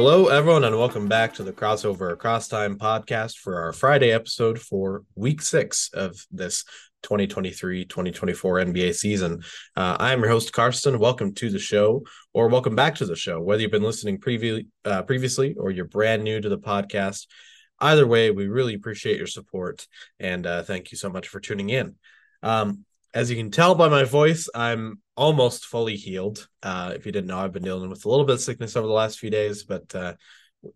Hello, everyone, and welcome back to the Crossover Across Time podcast for our Friday episode for week six of this 2023 2024 NBA season. Uh, I am your host, Karston. Welcome to the show, or welcome back to the show, whether you've been listening previ- uh, previously or you're brand new to the podcast. Either way, we really appreciate your support and uh, thank you so much for tuning in. Um, as you can tell by my voice, I'm almost fully healed. Uh, if you didn't know, I've been dealing with a little bit of sickness over the last few days, but uh,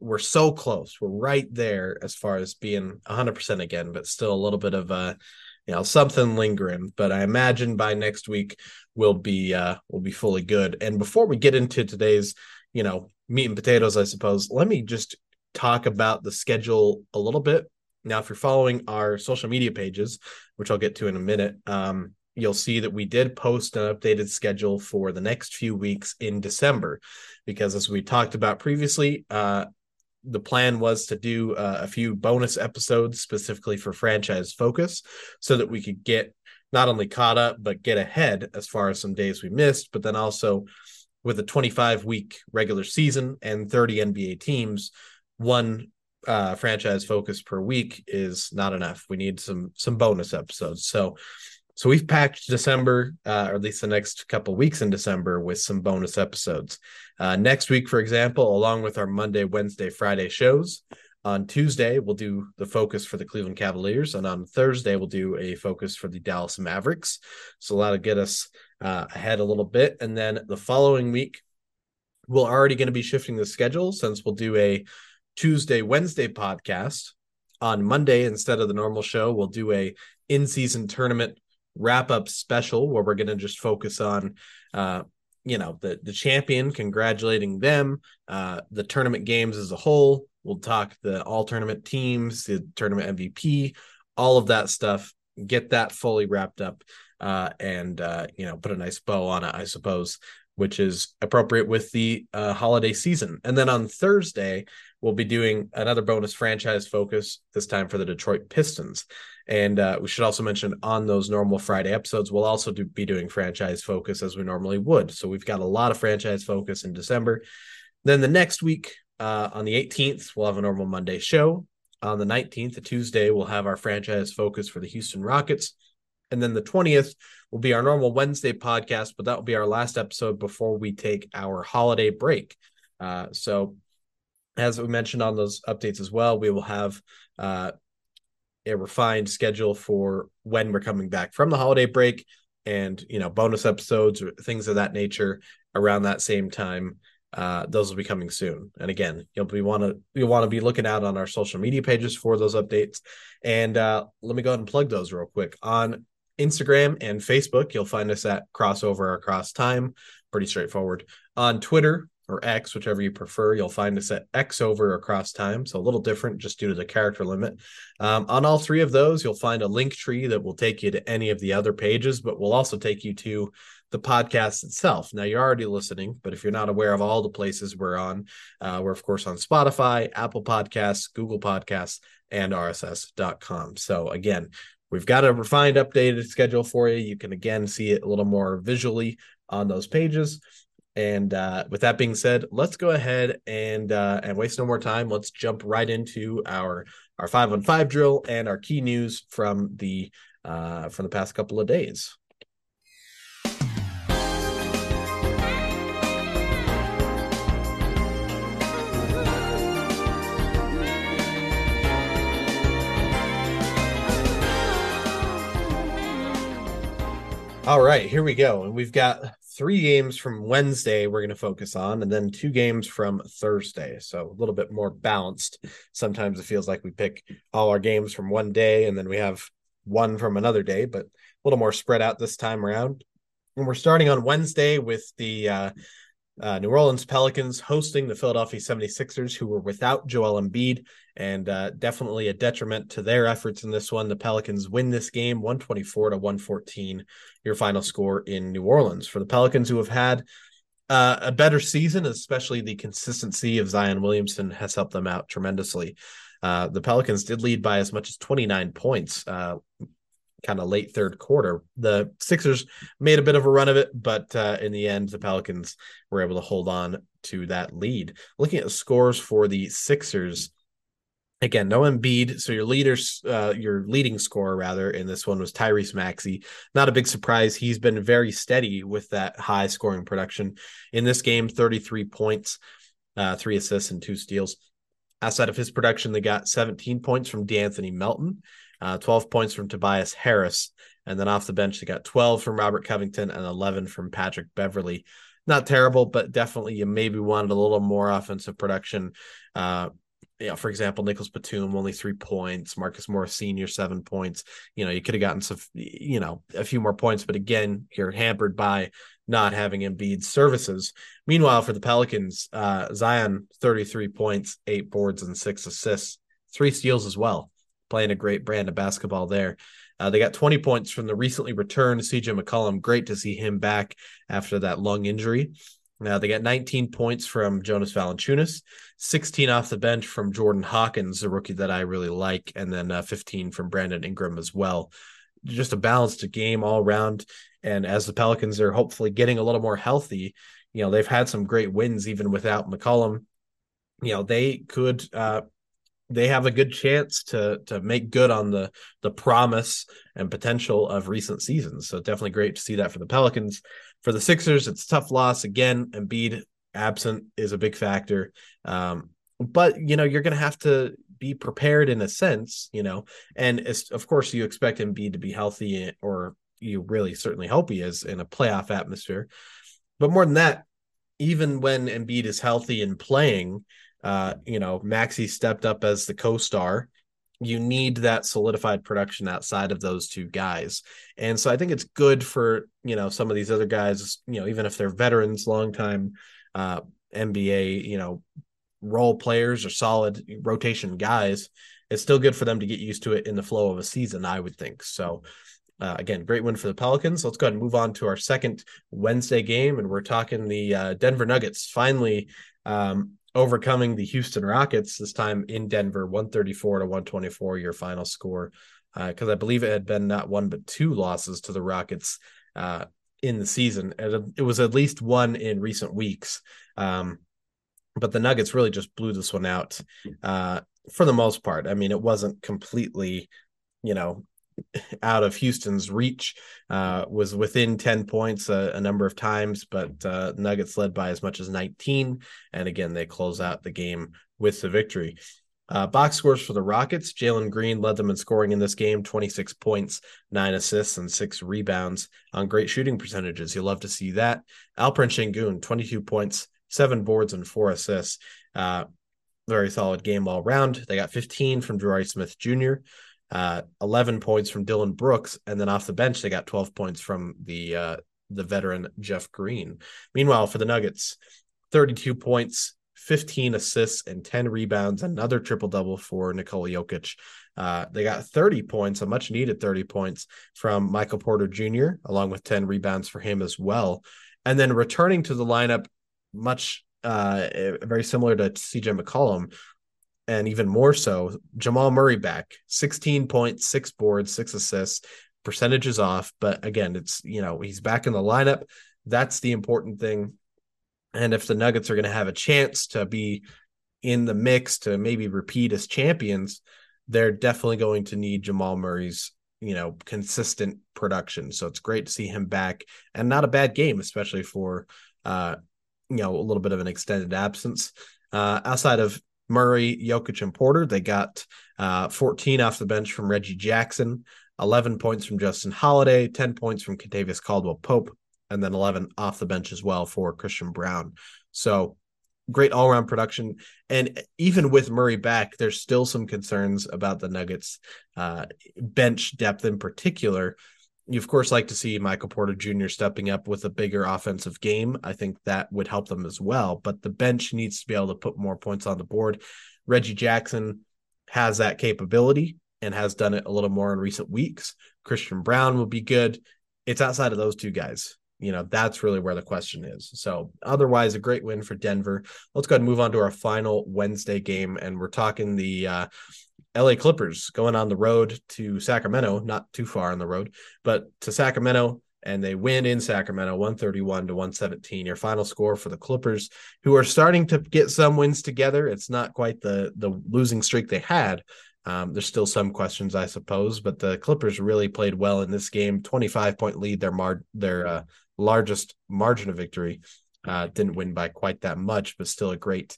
we're so close. We're right there as far as being 100% again, but still a little bit of uh, you know something lingering. But I imagine by next week we'll be uh, we'll be fully good. And before we get into today's you know meat and potatoes, I suppose, let me just talk about the schedule a little bit. Now, if you're following our social media pages, which I'll get to in a minute, um, you'll see that we did post an updated schedule for the next few weeks in December, because as we talked about previously, uh, the plan was to do uh, a few bonus episodes specifically for franchise focus so that we could get not only caught up but get ahead as far as some days we missed but then also with a 25 week regular season and 30 nba teams one uh, franchise focus per week is not enough. We need some some bonus episodes. So so we've packed December, uh, or at least the next couple weeks in December, with some bonus episodes. Uh, next week, for example, along with our Monday, Wednesday, Friday shows, on Tuesday we'll do the focus for the Cleveland Cavaliers, and on Thursday we'll do a focus for the Dallas Mavericks. So that'll get us uh, ahead a little bit, and then the following week we're already going to be shifting the schedule since we'll do a Tuesday, Wednesday podcast. On Monday, instead of the normal show, we'll do a in-season tournament wrap up special where we're going to just focus on uh you know the the champion congratulating them uh the tournament games as a whole. We'll talk the all tournament teams the tournament mvp all of that stuff. Get that fully wrapped up uh and uh you know put a nice bow on it i suppose which is appropriate with the uh, holiday season. And then on thursday we'll be doing another bonus franchise focus this time for the detroit pistons and uh, we should also mention on those normal Friday episodes, we'll also do, be doing franchise focus as we normally would. So we've got a lot of franchise focus in December. Then the next week, uh, on the 18th, we'll have a normal Monday show. On the 19th, a Tuesday, we'll have our franchise focus for the Houston Rockets. And then the 20th will be our normal Wednesday podcast, but that will be our last episode before we take our holiday break. Uh, so, as we mentioned on those updates as well, we will have uh, a refined schedule for when we're coming back from the holiday break and you know bonus episodes or things of that nature around that same time. Uh, those will be coming soon. And again you'll be want to you'll want to be looking out on our social media pages for those updates. And uh, let me go ahead and plug those real quick. On instagram and facebook you'll find us at crossover across time. Pretty straightforward. On twitter or X, whichever you prefer. You'll find us at X over across time, so a little different just due to the character limit. Um, on all three of those, you'll find a link tree that will take you to any of the other pages, but will also take you to the podcast itself. Now, you're already listening, but if you're not aware of all the places we're on, uh, we're of course on Spotify, Apple Podcasts, Google Podcasts, and RSS.com. So, again, we've got a refined, updated schedule for you. You can again see it a little more visually on those pages. And uh, with that being said, let's go ahead and uh, and waste no more time. Let's jump right into our our five on five drill and our key news from the uh, from the past couple of days. All right, here we go. And we've got three games from Wednesday we're going to focus on, and then two games from Thursday. So a little bit more balanced. Sometimes it feels like we pick all our games from one day and then we have one from another day, but a little more spread out this time around. And we're starting on Wednesday with the uh, uh, New Orleans Pelicans hosting the Philadelphia 76ers, who were without Joel Embiid, and uh, definitely a detriment to their efforts in this one. The Pelicans win this game 124 to 114, your final score in New Orleans. For the Pelicans, who have had uh, a better season, especially the consistency of Zion Williamson has helped them out tremendously. Uh, the Pelicans did lead by as much as 29 points uh, kind of late third quarter. The Sixers made a bit of a run of it, but uh, in the end, the Pelicans were able to hold on to that lead. Looking at the scores for the Sixers, again, no Embiid. So your leaders, uh, your leading scorer rather in this one was Tyrese Maxey. Not a big surprise. He's been very steady with that high scoring production in this game. Thirty three points, uh, three assists, and two steals. Outside of his production, they got 17 points from De'Anthony Melton, uh, 12 points from Tobias Harris, and then off the bench, they got 12 from Robert Covington and 11 from Patrick Beverley. Not terrible, but definitely you maybe wanted a little more offensive production. Uh, you know, for example, Nicholas Batum only three points, Marcus Morris Senior seven points. You know, you could have gotten some, you know, a few more points, but again, you're hampered by not having Embiid's services. Meanwhile, for the Pelicans, uh, Zion 33 points, eight boards, and six assists, three steals as well. Playing a great brand of basketball there. Uh, they got 20 points from the recently returned CJ McCollum. Great to see him back after that lung injury. Now they got 19 points from Jonas Valanciunas, 16 off the bench from Jordan Hawkins, a rookie that I really like, and then uh, 15 from Brandon Ingram as well. Just a balanced game all around. And as the Pelicans are hopefully getting a little more healthy, you know they've had some great wins even without McCollum. You know they could uh, they have a good chance to to make good on the the promise and potential of recent seasons. So definitely great to see that for the Pelicans. For the Sixers, it's tough loss again. Embiid absent is a big factor, um, but you know you're going to have to be prepared in a sense, you know. And of course, you expect Embiid to be healthy, or you really certainly hope he is in a playoff atmosphere. But more than that, even when Embiid is healthy and playing, uh, you know, Maxey stepped up as the co-star. You need that solidified production outside of those two guys. And so I think it's good for, you know, some of these other guys, you know, even if they're veterans, long time uh NBA, you know, role players or solid rotation guys, it's still good for them to get used to it in the flow of a season, I would think. So uh, again, great win for the Pelicans. Let's go ahead and move on to our second Wednesday game, and we're talking the uh, Denver Nuggets finally um, overcoming the Houston Rockets this time in Denver, 134 to 124, your final score. Because uh, I believe it had been not one but two losses to the Rockets uh, in the season. And it was at least one in recent weeks. Um, but the Nuggets really just blew this one out uh, for the most part. I mean, it wasn't completely, you know, out of Houston's reach, uh, was within 10 points a, a number of times, but uh, Nuggets led by as much as 19. And again, they close out the game with the victory. Uh, box scores for the Rockets. Jalen Green led them in scoring in this game 26 points, nine assists, and six rebounds on great shooting percentages. You'll love to see that. Alperen Sengun, 22 points, seven boards, and four assists. Uh, very solid game all around. They got 15 from Jabari Smith Jr uh, 11 points from Dillon Brooks, and then off the bench they got 12 points from the uh, the veteran Jeff Green. Meanwhile, for the Nuggets, 32 points, 15 assists, and 10 rebounds. Another triple double for Nikola Jokic. Uh, they got 30 points, a much needed 30 points from Michael Porter Jr., along with 10 rebounds for him as well. And then returning to the lineup, much uh, very similar to CJ McCollum, and even more so, Jamal Murray back, 16 points, six boards, six assists, percentages off. But again, it's, you know, he's back in the lineup. That's the important thing. And if the Nuggets are going to have a chance to be in the mix to maybe repeat as champions, they're definitely going to need Jamal Murray's, you know, consistent production. So it's great to see him back and not a bad game, especially for, uh, you know, a little bit of an extended absence. Uh, outside of Murray, Jokic, and Porter. They got uh, 14 off the bench from Reggie Jackson, 11 points from Justin Holiday, 10 points from Kentavious Caldwell Pope, and then 11 off the bench as well for Christian Braun. So great all around production. And even with Murray back, there's still some concerns about the Nuggets uh, bench depth in particular you of course like to see Michael Porter Jr. stepping up with a bigger offensive game. I think that would help them as well. But the bench needs to be able to put more points on the board. Reggie Jackson has that capability and has done it a little more in recent weeks. Christian Braun will be good. It's outside of those two guys. You know, that's really where the question is. So, otherwise, a great win for Denver. Let's go ahead and move on to our final Wednesday game. And we're talking the uh, LA Clippers going on the road to Sacramento, not too far on the road, but to Sacramento, and they win in Sacramento 131 to 117. Your final score for the Clippers, who are starting to get some wins together. It's not quite the the losing streak they had. Um, there's still some questions, I suppose, but the Clippers really played well in this game. 25 point lead, their mar- their uh, largest margin of victory. Uh, didn't win by quite that much, but still a great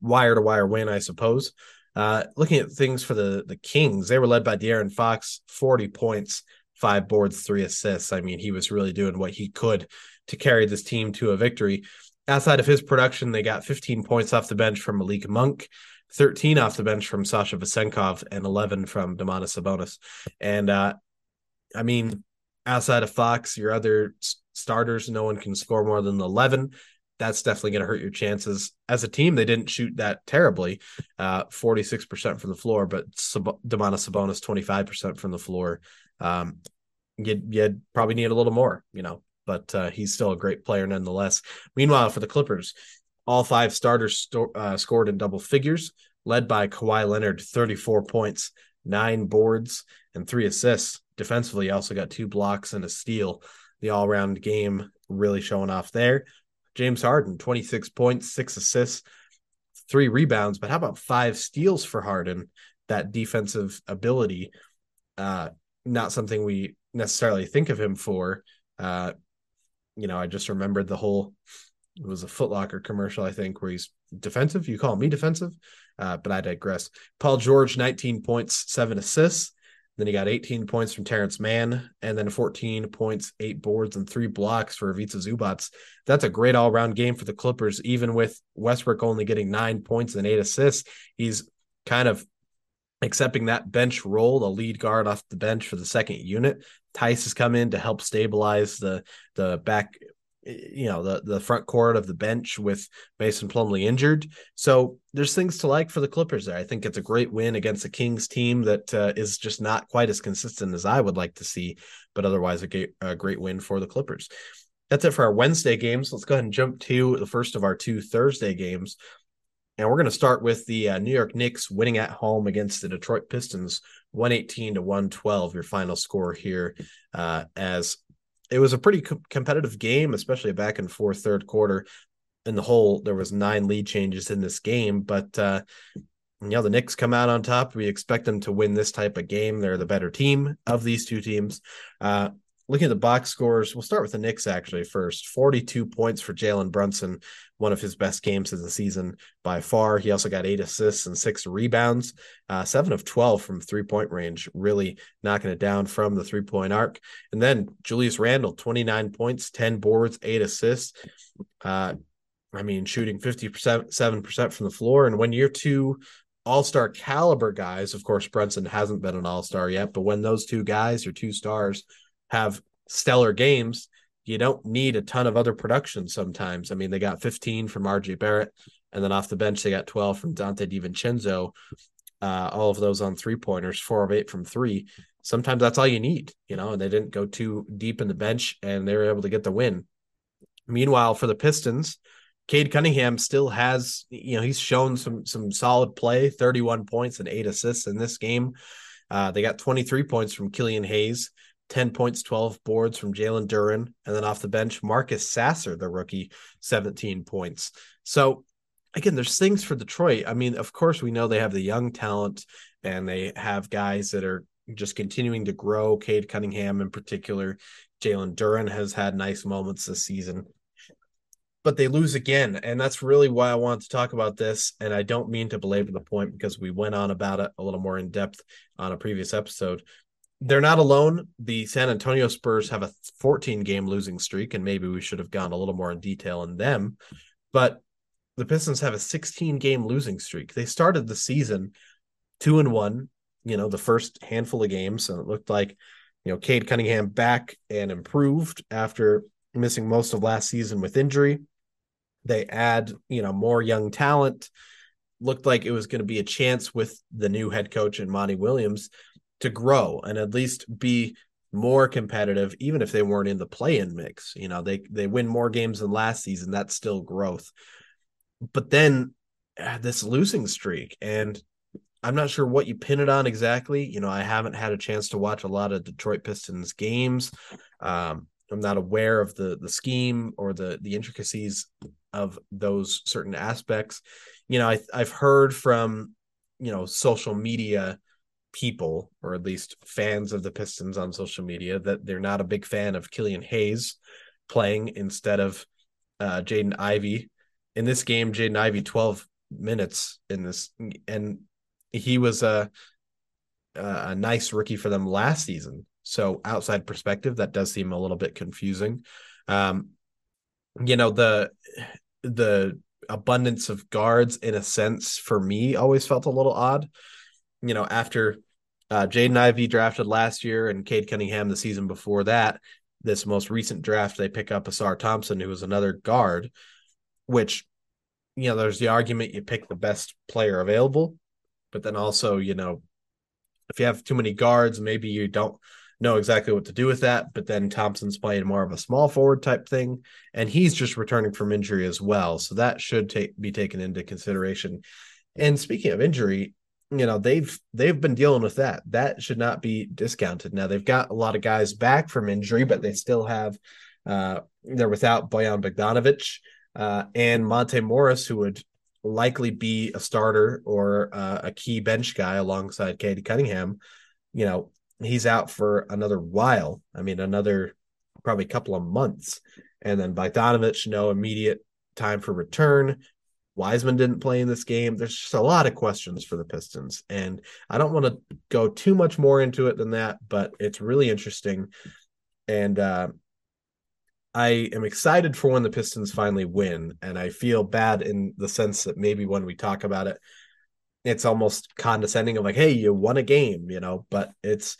wire to wire win, I suppose. Uh, looking at things for the the Kings, they were led by De'Aaron Fox, 40 points, five boards, three assists. I mean, he was really doing what he could to carry this team to a victory. Outside of his production, they got 15 points off the bench from Malik Monk, 13 off the bench from Sasha Vezenkov, and 11 from Domantas Sabonis. And uh, I mean, outside of Fox, your other starters, no one can score more than 11 that's definitely going to hurt your chances. As a team, they didn't shoot that terribly, uh, 46% from the floor, but Sab- Sabonis 25% from the floor. Um, you'd, you'd probably need a little more, you know, but uh, he's still a great player nonetheless. Meanwhile, for the Clippers, all five starters sto- uh, scored in double figures, led by Kawhi Leonard, 34 points, nine boards, and three assists. Defensively, also got two blocks and a steal. The all round game really showing off there. James Harden, 26 points, six assists, three rebounds. But how about five steals for Harden? That defensive ability, uh, not something we necessarily think of him for. Uh, you know, I just remembered the whole it was a Footlocker commercial, I think, where he's defensive. You call me defensive, uh, but I digress. Paul George, 19 points, seven assists. Then he got 18 points from Terance Mann, and then 14 points, eight boards, and three blocks for Ivica Zubac. That's a great all round game for the Clippers, even with Westbrook only getting nine points and eight assists. He's kind of accepting that bench role, the lead guard off the bench for the second unit. Theis has come in to help stabilize the the back you know the the front court of the bench with Mason Plumlee injured. So there's things to like for the Clippers there. I think it's a great win against a Kings team that uh, is just not quite as consistent as I would like to see, but otherwise a great, a great win for the Clippers. That's it for our Wednesday games. Let's go ahead and jump to the first of our two Thursday games. And we're going to start with the uh, New York Knicks winning at home against the Detroit Pistons, 118 to 112, your final score here, uh, as it was a pretty co- competitive game, especially back and forth third quarter. In the whole, there was nine lead changes in this game, but uh, you know the Knicks come out on top. We expect them to win this type of game. They're the better team of these two teams. Uh, looking at the box scores, we'll start with the Knicks actually first. 42 points for Jalen Brunson, one of his best games of the season by far. He also got eight assists and six rebounds, uh, seven of 12 from three point range, really knocking it down from the three point arc. And then Julius Randle, 29 points, 10 boards, eight assists. Uh, I mean, shooting 50%, 7% from the floor. And when you're two all star caliber guys, of course, Brunson hasn't been an all star yet, but when those two guys or two stars have stellar games, you don't need a ton of other production sometimes. I mean, they got 15 from RJ Barrett, and then off the bench, they got 12 from Donte DiVincenzo. Uh, all of those on three pointers, four of eight from three. Sometimes that's all you need, you know, and they didn't go too deep in the bench and they were able to get the win. Meanwhile, for the Pistons, Cade Cunningham still has, you know, he's shown some some solid play, 31 points and eight assists in this game. Uh, they got 23 points from Killian Hayes, 10 points, 12 boards from Jalen Duren. And then off the bench, Marcus Sasser, the rookie, 17 points. So again, there's things for Detroit. I mean, of course, we know they have the young talent and they have guys that are just continuing to grow. Cade Cunningham, in particular, Jalen Duren has had nice moments this season. But they lose again. And that's really why I want to talk about this. And I don't mean to belabor the point because we went on about it a little more in depth on a previous episode they're not alone. The San Antonio Spurs have a 14 game losing streak, and maybe we should have gone a little more in detail in them. But the Pistons have a 16 game losing streak. They started the season two and one, you know, the first handful of games. And it looked like, you know, Cade Cunningham back and improved after missing most of last season with injury. They add, you know, more young talent. Looked like it was going to be a chance with the new head coach and Monty Williams to grow and at least be more competitive, even if they weren't in the play-in mix. You know, they they win more games than last season. That's still growth. But then uh, this losing streak, and I'm not sure what you pin it on exactly. You know, I haven't had a chance to watch a lot of Detroit Pistons games. Um, I'm not aware of the the scheme or the the intricacies of those certain aspects. You know, I I've heard from you know social media people or at least fans of the Pistons on social media that they're not a big fan of Killian Hayes playing instead of uh, Jaden Ivey. In this game, Jaden Ivey 12 minutes in this and he was a a nice rookie for them last season. So outside perspective, that does seem a little bit confusing. Um, you know the the abundance of guards in a sense for me always felt a little odd. You know, after uh, Jaden Ivey drafted last year and Cade Cunningham the season before that, this most recent draft they pick up Ausar Thompson, who was another guard, which you know there's the argument you pick the best player available, but then also you know if you have too many guards, maybe you don't know exactly what to do with that. But then Thompson's playing more of a small forward type thing, and he's just returning from injury as well. So that should take be taken into consideration. And speaking of injury, you know they've they've been dealing with that. That should not be discounted. Now they've got a lot of guys back from injury, but they still have uh, they're without Bojan Bogdanovic uh, and Monte Morris, who would likely be a starter or uh, a key bench guy alongside Cade Cunningham. You know, he's out for another while. I mean, another probably couple of months. And then Bogdanovic, no immediate time for return. Wiseman didn't play in this game. There's just a lot of questions for the Pistons. And I don't want to go too much more into it than that, but it's really interesting. And uh, I am excited for when the Pistons finally win. And I feel bad in the sense that maybe when we talk about it, it's almost condescending of like, hey, you won a game, you know, but it's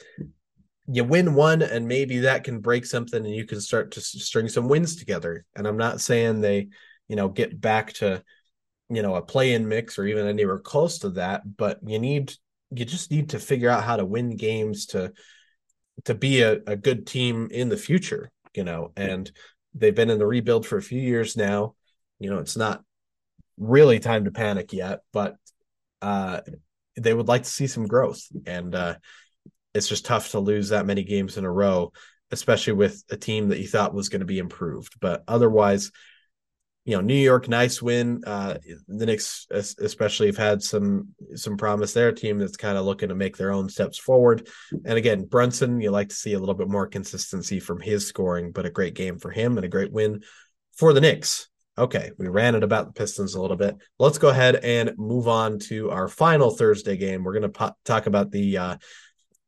you win one and maybe that can break something and you can start to string some wins together. And I'm not saying they, you know, get back to, you know, a play in mix or even anywhere close to that, but you need you just need to figure out how to win games to to be a, a good team in the future, you know, and they've been in the rebuild for a few years now. You know, it's not really time to panic yet, but uh, they would like to see some growth. And uh, it's just tough to lose that many games in a row, especially with a team that you thought was going to be improved. But otherwise, you know, New York, nice win. Uh, the Knicks, especially, have had some some promise. Their team that's kind of looking to make their own steps forward. And again, Brunson, you like to see a little bit more consistency from his scoring, but a great game for him and a great win for the Knicks. Okay, we ran it about the Pistons a little bit. Let's go ahead and move on to our final Thursday game. We're going to po- talk about the uh,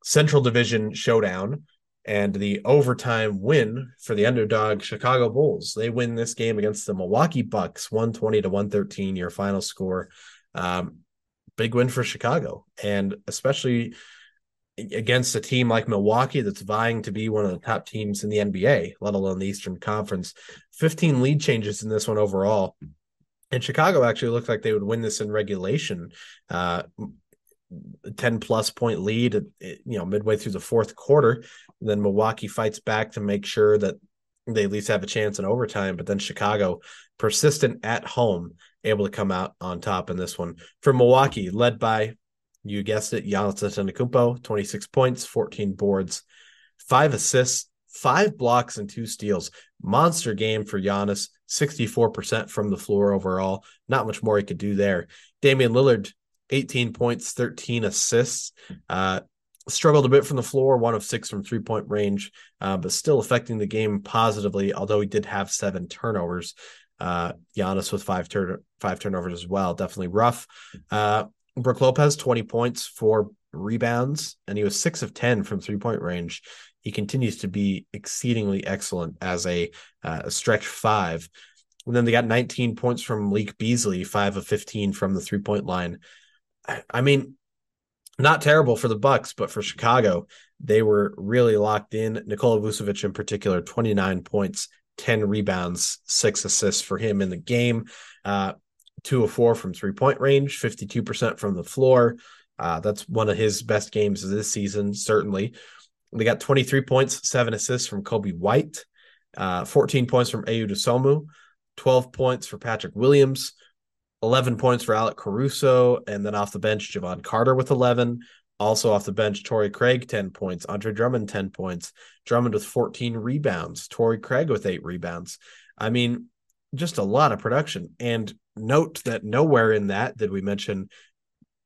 Central Division showdown and the overtime win for the underdog Chicago Bulls. They win this game against the Milwaukee Bucks, 120 to 113, your final score. Um, big win for Chicago, and especially against a team like Milwaukee that's vying to be one of the top teams in the NBA, let alone the Eastern Conference. 15 lead changes in this one overall. And Chicago actually looked like they would win this in regulation. Uh, 10 plus point lead, eh, you know, midway through the fourth quarter. Then Milwaukee fights back to make sure that they at least have a chance in overtime. But then Chicago, persistent at home, able to come out on top in this one. For Milwaukee, led by you guessed it, Giannis Antetokounmpo, 26 points, 14 boards, five assists, five blocks, and two steals. Monster game for Giannis, 64% from the floor overall. Not much more he could do there. Damian Lillard, 18 points, 13 assists. Uh, struggled a bit from the floor, one of six from three point range, uh, but still affecting the game positively, although he did have seven turnovers. Uh, Giannis with five turn five turnovers as well. Definitely rough. Uh, Brook Lopez, 20 points, four rebounds, and he was six of 10 from three point range. He continues to be exceedingly excellent as a, uh, a stretch five. And then they got 19 points from Malik Beasley, five of 15 from the three point line. I, mean, not terrible for the Bucks, but for Chicago, they were really locked in. Nikola Vucevic, in particular, 29 points, 10 rebounds, six assists for him in the game. Uh, two of four from three point range, 52% from the floor. Uh, that's one of his best games of this season, certainly. They got 23 points, seven assists from Coby White, uh, 14 points from Ayo Dosunmu, 12 points for Patrick Williams, 11 points for Alec Caruso. And then off the bench, Jevon Carter with 11. Also off the bench, Torrey Craig, 10 points. Andre Drummond, 10 points. Drummond with 14 rebounds. Torrey Craig with eight rebounds. I mean, just a lot of production. And note that nowhere in that did we mention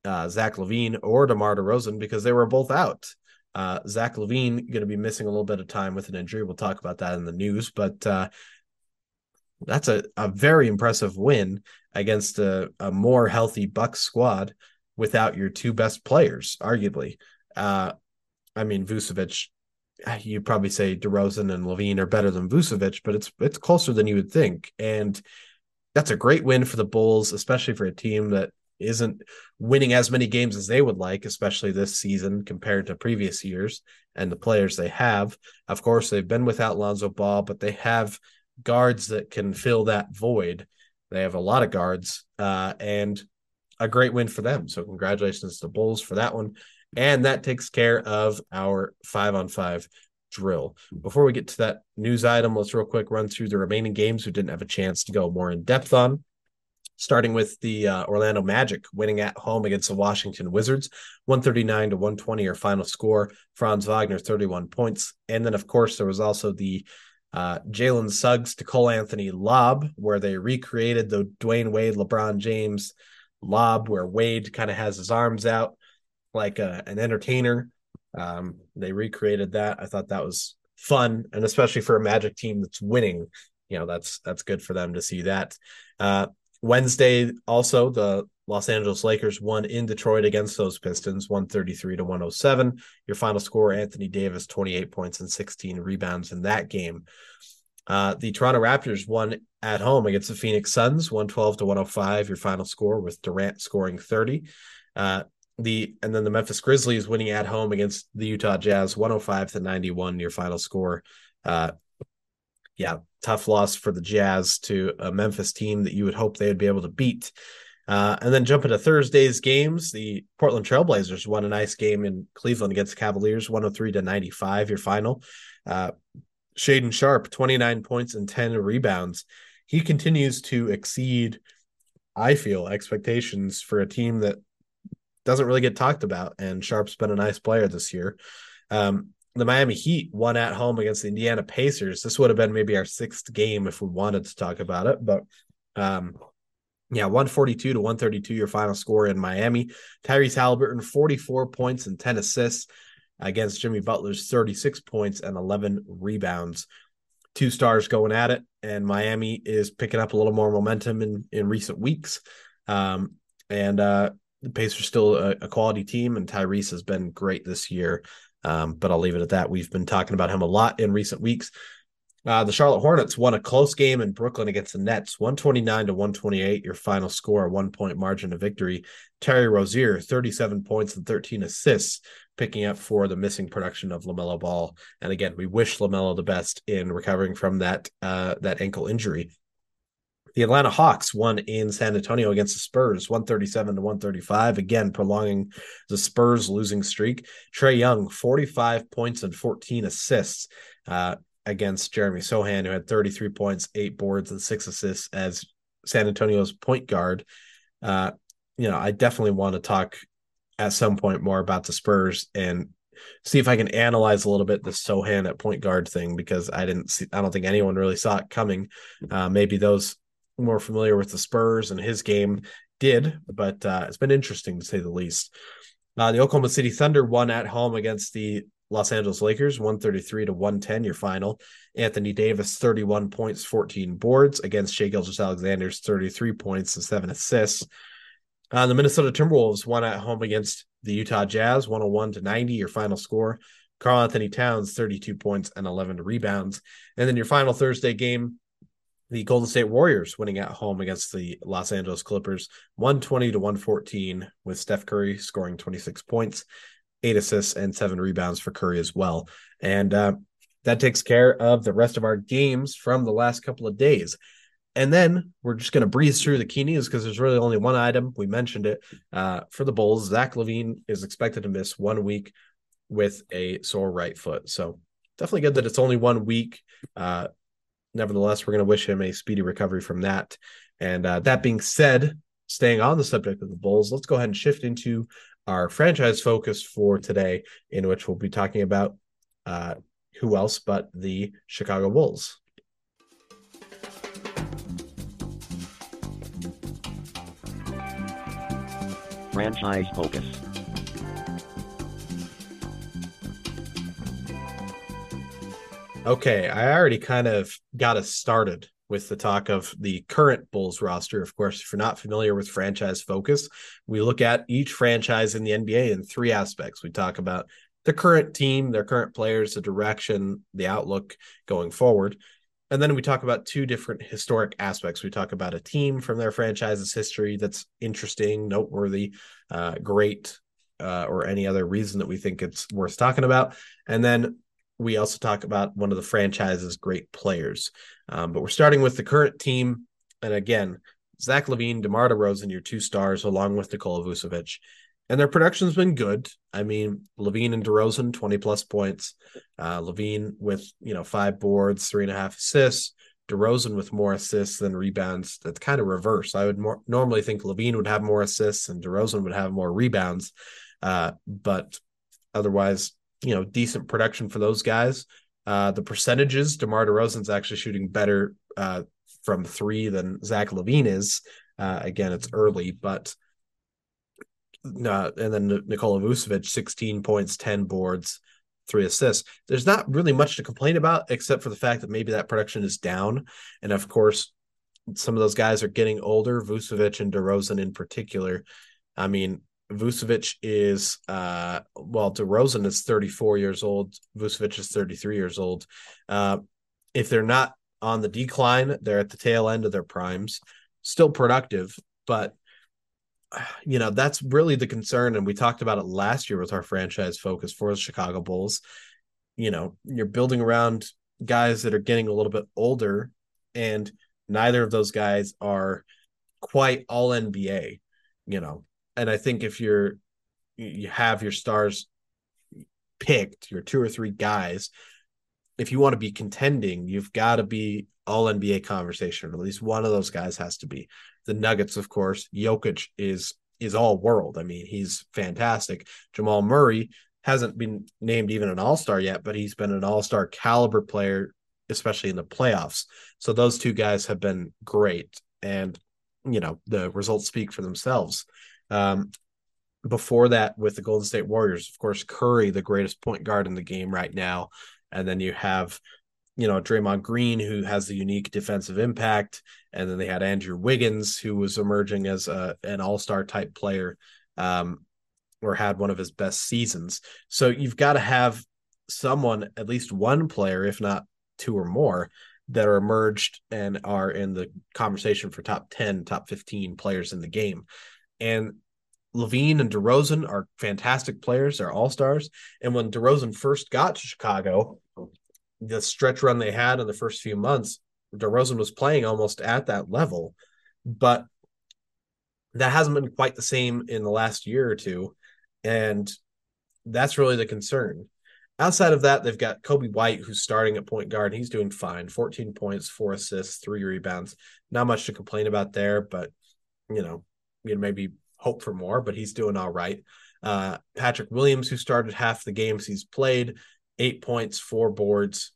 uh, Zach LaVine or DeMar DeRozan because they were both out. Uh, Zach LaVine going to be missing a little bit of time with an injury. We'll talk about that in the news, but uh, that's a, a very impressive win against a, a more healthy Bucks squad without your two best players, arguably. Uh, I mean, Vucevic, you probably say DeRozan and LaVine are better than Vucevic, but it's it's closer than you would think. And that's a great win for the Bulls, especially for a team that isn't winning as many games as they would like, especially this season compared to previous years and the players they have. Of course, they've been without Lonzo Ball, but they have guards that can fill that void. They have a lot of guards uh, and a great win for them. So, congratulations to Bulls for that one. And that takes care of our five on five drill. Before we get to that news item, let's real quick run through the remaining games we didn't have a chance to go more in depth on starting with the uh, Orlando Magic winning at home against the Washington Wizards, 139 to 120, our final score. Franz Wagner, 31 points. And then, of course, there was also the uh, Jalen Suggs to Cole Anthony lob, where they recreated the Dwyane Wade, LeBron James lob, where Wade kind of has his arms out like a, an entertainer. Um, they recreated that. I thought that was fun, and especially for a Magic team that's winning, you know, that's that's good for them to see that. Uh, Wednesday, also the Los Angeles Lakers won in Detroit against those Pistons, 133 to 107. Your final score, Anthony Davis, 28 points and 16 rebounds in that game. Uh, the Toronto Raptors won at home against the Phoenix Suns, 112 to 105. Your final score with Durant scoring 30. Uh, the and then the Memphis Grizzlies winning at home against the Utah Jazz, 105 to 91. Your final score. Uh, yeah, tough loss for the Jazz to a Memphis team that you would hope they would be able to beat. Uh, and then jump into Thursday's games. The Portland Trailblazers won a nice game in Cleveland against the Cavaliers, 103 to 95, your final. Uh, Shaedon Sharpe, 29 points and 10 rebounds. He continues to exceed, I feel, expectations for a team that doesn't really get talked about. And Sharpe's been a nice player this year. Um, the Miami Heat won at home against the Indiana Pacers. This would have been maybe our sixth game if we wanted to talk about it, but um, yeah, 142 to 132, your final score in Miami. Tyrese Halliburton, 44 points and 10 assists against Jimmy Butler's 36 points and 11 rebounds. Two stars going at it, and Miami is picking up a little more momentum in, in recent weeks. Um, and uh, the Pacers still a, a quality team, and Tyrese has been great this year. Um, but I'll leave it at that. We've been talking about him a lot in recent weeks. Uh, the Charlotte Hornets won a close game in Brooklyn against the Nets, 129 to 128, your final score, one point margin of victory. Terry Rozier, 37 points and 13 assists, picking up for the missing production of LaMelo Ball. And again, we wish LaMelo the best in recovering from that uh, that ankle injury. The Atlanta Hawks won in San Antonio against the Spurs, 137 to 135, again prolonging the Spurs losing streak. Trae Young, 45 points and 14 assists uh, against Jeremy Sochan, who had 33 points, eight boards, and six assists as San Antonio's point guard. Uh, you know, I definitely want to talk at some point more about the Spurs and see if I can analyze a little bit the Sochan at point guard thing because I didn't see, I don't think anyone really saw it coming. Uh, maybe those more familiar with the Spurs and his game did, but uh, it's been interesting to say the least. Uh, the Oklahoma City Thunder won at home against the Los Angeles Lakers, 133 to 110, your final. Anthony Davis, 31 points, 14 boards against Shai Gilgeous-Alexander's 33 points and seven assists. Uh, the Minnesota Timberwolves won at home against the Utah Jazz, 101 to 90, your final score. Karl-Anthony Towns, 32 points and 11 rebounds. And then your final Thursday game, the Golden State Warriors winning at home against the Los Angeles Clippers, 120 to 114, with Steph Curry scoring 26 points, eight assists, and seven rebounds for Curry as well. And uh, that takes care of the rest of our games from the last couple of days. And then we're just going to breeze through the key news because there's really only one item. We mentioned it uh, for the Bulls. Zach LaVine is expected to miss one week with a sore right foot. So definitely good that it's only one week. Uh, nevertheless, we're going to wish him a speedy recovery from that. And uh, that being said, staying on the subject of the Bulls, let's go ahead and shift into our franchise focus for today, in which we'll be talking about uh, who else but the Chicago Bulls. Franchise Focus. Okay, I already kind of got us started with the talk of the current Bulls roster. Of course, if you're not familiar with franchise focus, we look at each franchise in the NBA in three aspects. We talk about the current team, their current players, the direction, the outlook going forward. And then we talk about two different historic aspects. We talk about a team from their franchise's history that's interesting, noteworthy, uh, great, uh, or any other reason that we think it's worth talking about. And then we also talk about one of the franchise's great players. Um, but we're starting with the current team. And again, Zach LaVine, DeMar DeRozan, your two stars, along with Nikola Vucevic. And their production's been good. I mean, LaVine and DeRozan, 20 plus points. Uh, LaVine with, you know, five boards, three and a half assists. DeRozan with more assists than rebounds. That's kind of reverse. I would more normally think LaVine would have more assists and DeRozan would have more rebounds. Uh, but otherwise, you know, decent production for those guys. Uh, the percentages, DeMar DeRozan's actually shooting better uh, from three than Zach LaVine is. Uh, again, it's early, but uh, and then Nikola Vucevic, 16 points, 10 boards, three assists. There's not really much to complain about except for the fact that maybe that production is down. And of course, some of those guys are getting older, Vucevic and DeRozan in particular. I mean, Vucevic is uh well DeRozan is 34 years old, Vucevic is 33 years old. Uh if they're not on the decline, they're at the tail end of their primes, still productive, but you know, that's really the concern and we talked about it last year with our franchise focus for the Chicago Bulls. You know, you're building around guys that are getting a little bit older and neither of those guys are quite all NBA, you know and I think if you're you have your stars picked, your two or three guys, if you want to be contending, you've got to be all NBA conversation. or At least one of those guys has to be. The Nuggets, of course, Jokic is is all world. I mean, he's fantastic. Jamal Murray hasn't been named even an all-star yet, but he's been an all-star caliber player, especially in the playoffs. So those two guys have been great. And you know, the results speak for themselves. Um, before that, with the Golden State Warriors, of course, Curry, the greatest point guard in the game right now, and then you have, you know, Draymond Green, who has the unique defensive impact, and then they had Andrew Wiggins, who was emerging as a, an All Star type player, um, or had one of his best seasons. So you've got to have someone, at least one player, if not two or more, that are emerged and are in the conversation for top 10, top 15 players in the game. And LaVine and DeRozan are fantastic players. They're all stars. And when DeRozan first got to Chicago, the stretch run they had in the first few months, DeRozan was playing almost at that level. But that hasn't been quite the same in the last year or two. And that's really the concern. Outside of that, they've got Coby White, who's starting at point guard. He's doing fine 14 points, four assists, three rebounds. Not much to complain about there, but, you know, you know, maybe hope for more, but he's doing all right. Uh, Patrick Williams, who started half the games he's played, eight points, four boards,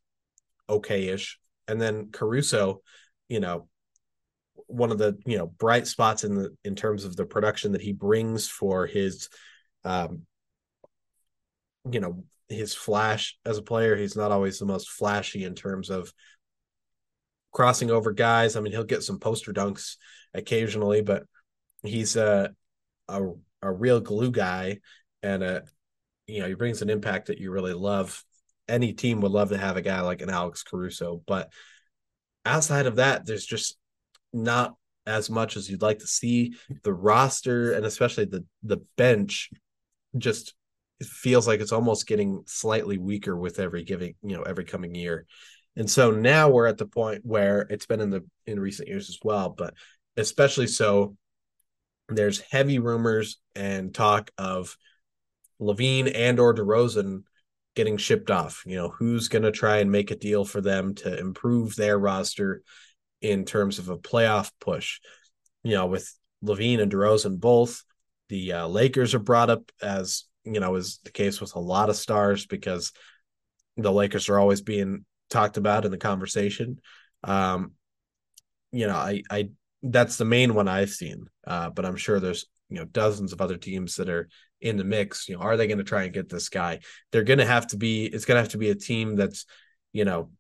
okay ish. And then Caruso, you know, one of the you know bright spots in the in terms of the production that he brings for his um you know his flash as a player he's not always the most flashy in terms of crossing over guys i mean he'll get some poster dunks occasionally but he's a a, a real glue guy and a you know he brings an impact that you really love. Any team would love to have a guy like an alex caruso but outside of that there's just not as much as you'd like to see. The roster and especially the the bench just feels like it's almost getting slightly weaker with every giving you know every coming year. And so now we're at the point where it's been in the in recent years as well but especially so there's heavy rumors and talk of LaVine and or DeRozan getting shipped off. You know, who's going to try and make a deal for them to improve their roster in terms of a playoff push? You know, with LaVine and DeRozan both. The uh, Lakers are brought up as you know is the case with a lot of stars because the Lakers are always being talked about in the conversation. Um, you know, I I that's the main one I've seen, uh, but I'm sure there's you know dozens of other teams that are in the mix. You know, are they going to try and get this guy? They're going to have to be. It's going to have to be a team that's you know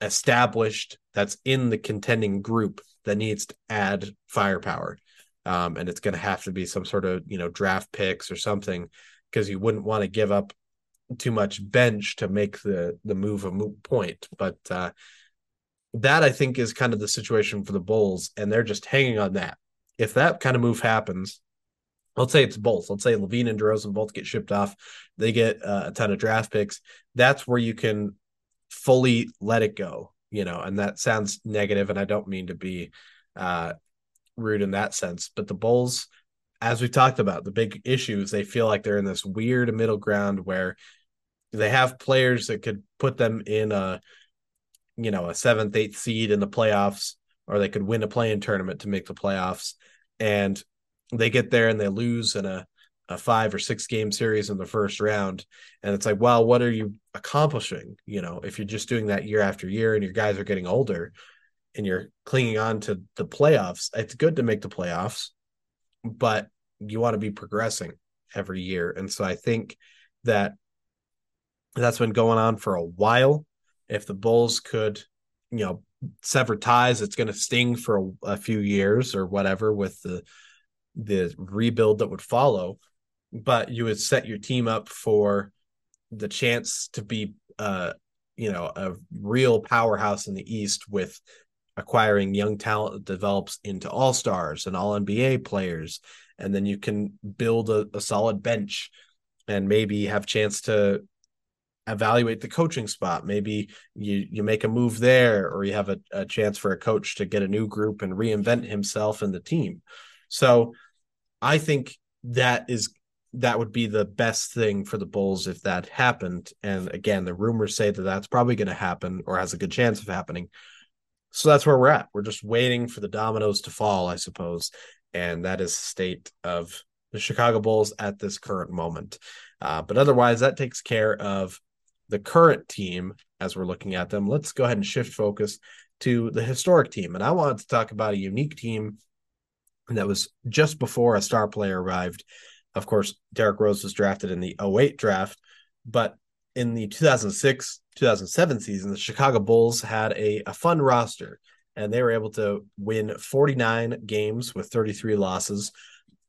established, that's in the contending group that needs to add firepower. Um, and it's going to have to be some sort of you know draft picks or something because you wouldn't want to give up too much bench to make the the move a moot point. But uh, that I think is kind of the situation for the Bulls, and they're just hanging on that. If that kind of move happens, let's say it's both. Let's say LaVine and DeRozan both get shipped off. They get uh, a ton of draft picks. That's where you can fully let it go, you know. And that sounds negative, and I don't mean to be uh, rude in that sense. But the Bulls, as we've talked about, the big issues they feel like they're in this weird middle ground where they have players that could put them in a you know a seventh, eighth seed in the playoffs, or they could win a playing tournament to make the playoffs, and they get there and they lose in a a five or six game series in the first round. And it's like, well, what are you accomplishing? You know, if you're just doing that year after year and your guys are getting older and you're clinging on to the playoffs, it's good to make the playoffs, but you want to be progressing every year. And so I think that that's been going on for a while if the Bulls could, you know, sever ties, it's going to sting for a, a, few years or whatever with the the rebuild that would follow. But you would set your team up for the chance to be, uh, you know, a real powerhouse in the East with acquiring young talent that develops into all stars and all NBA players, and then you can build a, a solid bench and maybe have chance to evaluate the coaching spot. Maybe you you make a move there, or you have a, a chance for a coach to get a new group and reinvent himself and the team. So I think that is that would be the best thing for the Bulls if that happened. And again, the rumors say that that's probably going to happen or has a good chance of happening. So that's where we're at. We're just waiting for the dominoes to fall, I suppose. And that is the state of the Chicago Bulls at this current moment. Uh, but otherwise, that takes care of the current team as we're looking at them, let's go ahead and shift focus to the historic team. And I wanted to talk about a unique team that was just before a star player arrived. Of course, Derrick Rose was drafted in the 08 draft, but in the 2006 2007 season, the Chicago Bulls had a, a fun roster and they were able to win 49 games with 33 losses.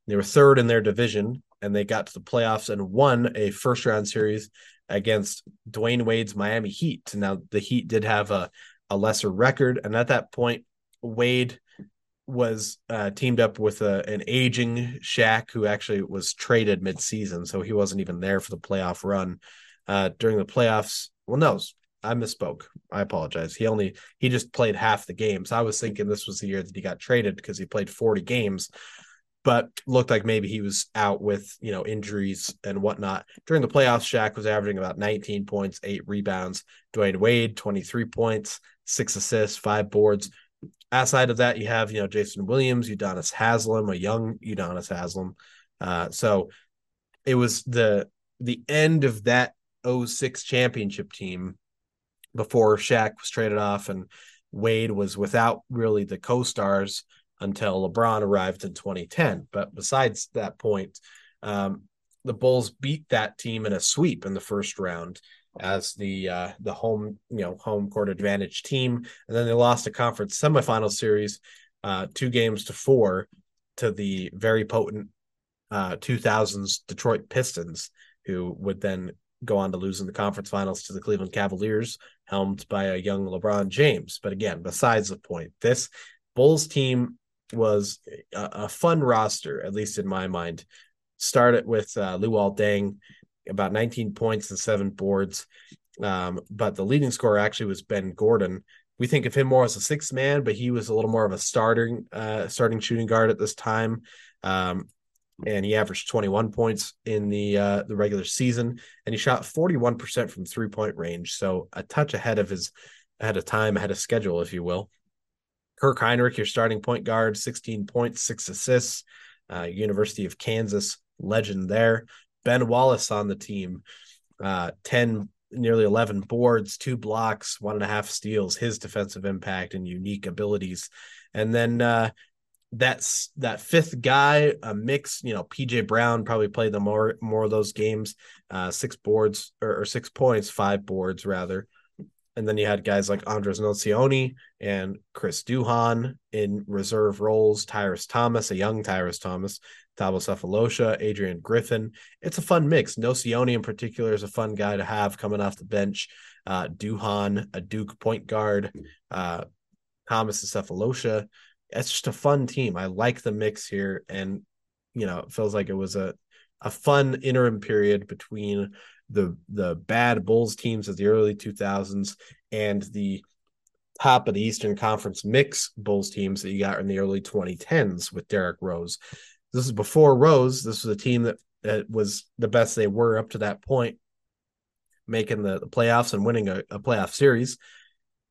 They were third in their division and they got to the playoffs and won a first round series against Dwyane Wade's Miami Heat. Now the Heat did have a, a lesser record, and at that point, Wade was uh, teamed up with a, an aging Shaq who actually was traded midseason, so he wasn't even there for the playoff run. Uh, during the playoffs, well, no, I misspoke. I apologize. He only he just played half the games. I was thinking this was the year that he got traded because he played 40 games but looked like maybe he was out with you know injuries and whatnot. During the playoffs, Shaq was averaging about 19 points, eight rebounds. Dwyane Wade, 23 points, six assists, five boards. Outside of that, you have you know Jason Williams, Udonis Haslem, a young Udonis Haslem. Uh, so it was the the end of that 06 championship team before Shaq was traded off and Wade was without really the co-stars until LeBron arrived in 2010. But besides that point, um, the Bulls beat that team in a sweep in the first round as the uh, the home you know home court advantage team, and then they lost a conference semifinal series, uh, two games to four, to the very potent uh, 2000s Detroit Pistons, who would then go on to lose in the conference finals to the Cleveland Cavaliers, helmed by a young LeBron James. But again, besides the point, this Bulls team was a, a, fun roster, at least in my mind. Started with uh, Luol Deng, about 19 points and seven boards. Um, but the leading scorer actually was Ben Gordon. We think of him more as a sixth man, but he was a little more of a starting uh, starting shooting guard at this time. Um, and he averaged 21 points in the uh, the regular season, and he shot 41% from three point range, so a touch ahead of his ahead of time, ahead of schedule, if you will Kirk Hinrich, your starting point guard, 16 points, six assists. Uh, University of Kansas legend there. Ben Wallace on the team, uh, 10, nearly 11 boards, two blocks, one and a half steals, his defensive impact and unique abilities. And then uh, that's that fifth guy, a mix, you know, PJ Brown probably played the more more of those games, uh, six boards or, or six points, five boards rather. And then you had guys like Andres Nocioni and Chris Duhon in reserve roles, Tyrus Thomas, a young Tyrus Thomas, Thabo Sefolosha, Adrian Griffin. It's a fun mix. Nocioni in particular is a fun guy to have coming off the bench. Uh, Duhon, a Duke point guard, uh, Thomas Sefolosha. It's just a fun team. I like the mix here, and you know, it feels like it was a a fun interim period between the the bad Bulls teams of the early 2000s and the top of the Eastern Conference mix Bulls teams that you got in the early 2010s with Derrick Rose. This is before Rose. This was a team that, that was the best they were up to that point, making the, the playoffs and winning a, a playoff series.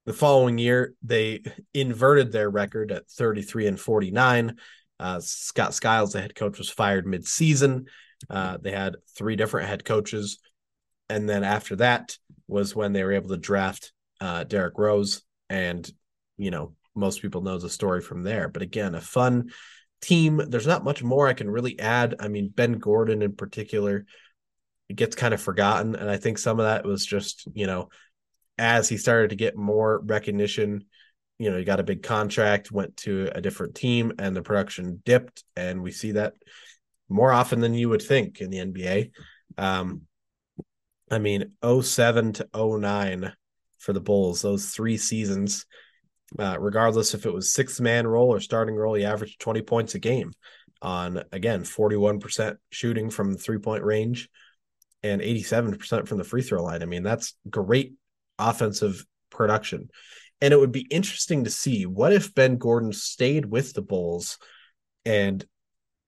The following year, they inverted their record at 33 and 49. Uh, Scott Skiles, the head coach, was fired mid-season. Uh, they had three different head coaches, and then after that was when they were able to draft uh, Derrick Rose, and you know most people know the story from there. But again, a fun team. There's not much more I can really add. I mean, Ben Gordon in particular it gets kind of forgotten, and I think some of that was just you know as he started to get more recognition. You know, he got a big contract, went to a different team, and the production dipped, and we see that more often than you would think in the NBA. Um, I mean, 07 to 09 for the Bulls, those three seasons, uh, regardless if it was six man role or starting role, he averaged 20 points a game on, again, 41% shooting from the three point range and 87% from the free throw line. I mean, that's great offensive production. And it would be interesting to see what if Ben Gordon stayed with the Bulls and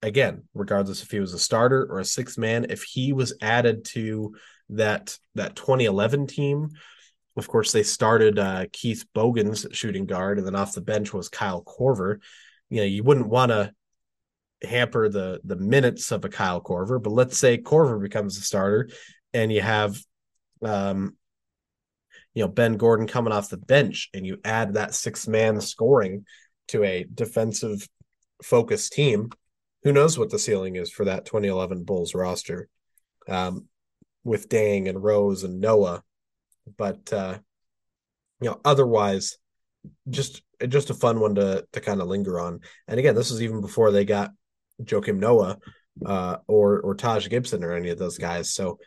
again, regardless if he was a starter or a six man, if he was added to that that 2011 team, of course they started uh, Keith Bogans shooting guard, and then off the bench was Kyle Korver. You know, you wouldn't want to hamper the the minutes of a Kyle Korver, but let's say Korver becomes a starter, and you have, um, you know, Ben Gordon coming off the bench, and you add that six man scoring to a defensive focused team who knows what the ceiling is for that 2011 Bulls roster um, with Deng and Rose and Noah. But uh, you know, otherwise, just just a fun one to to kind of linger on. And again, this was even before they got Joakim Noah uh, or or Taj Gibson or any of those guys. So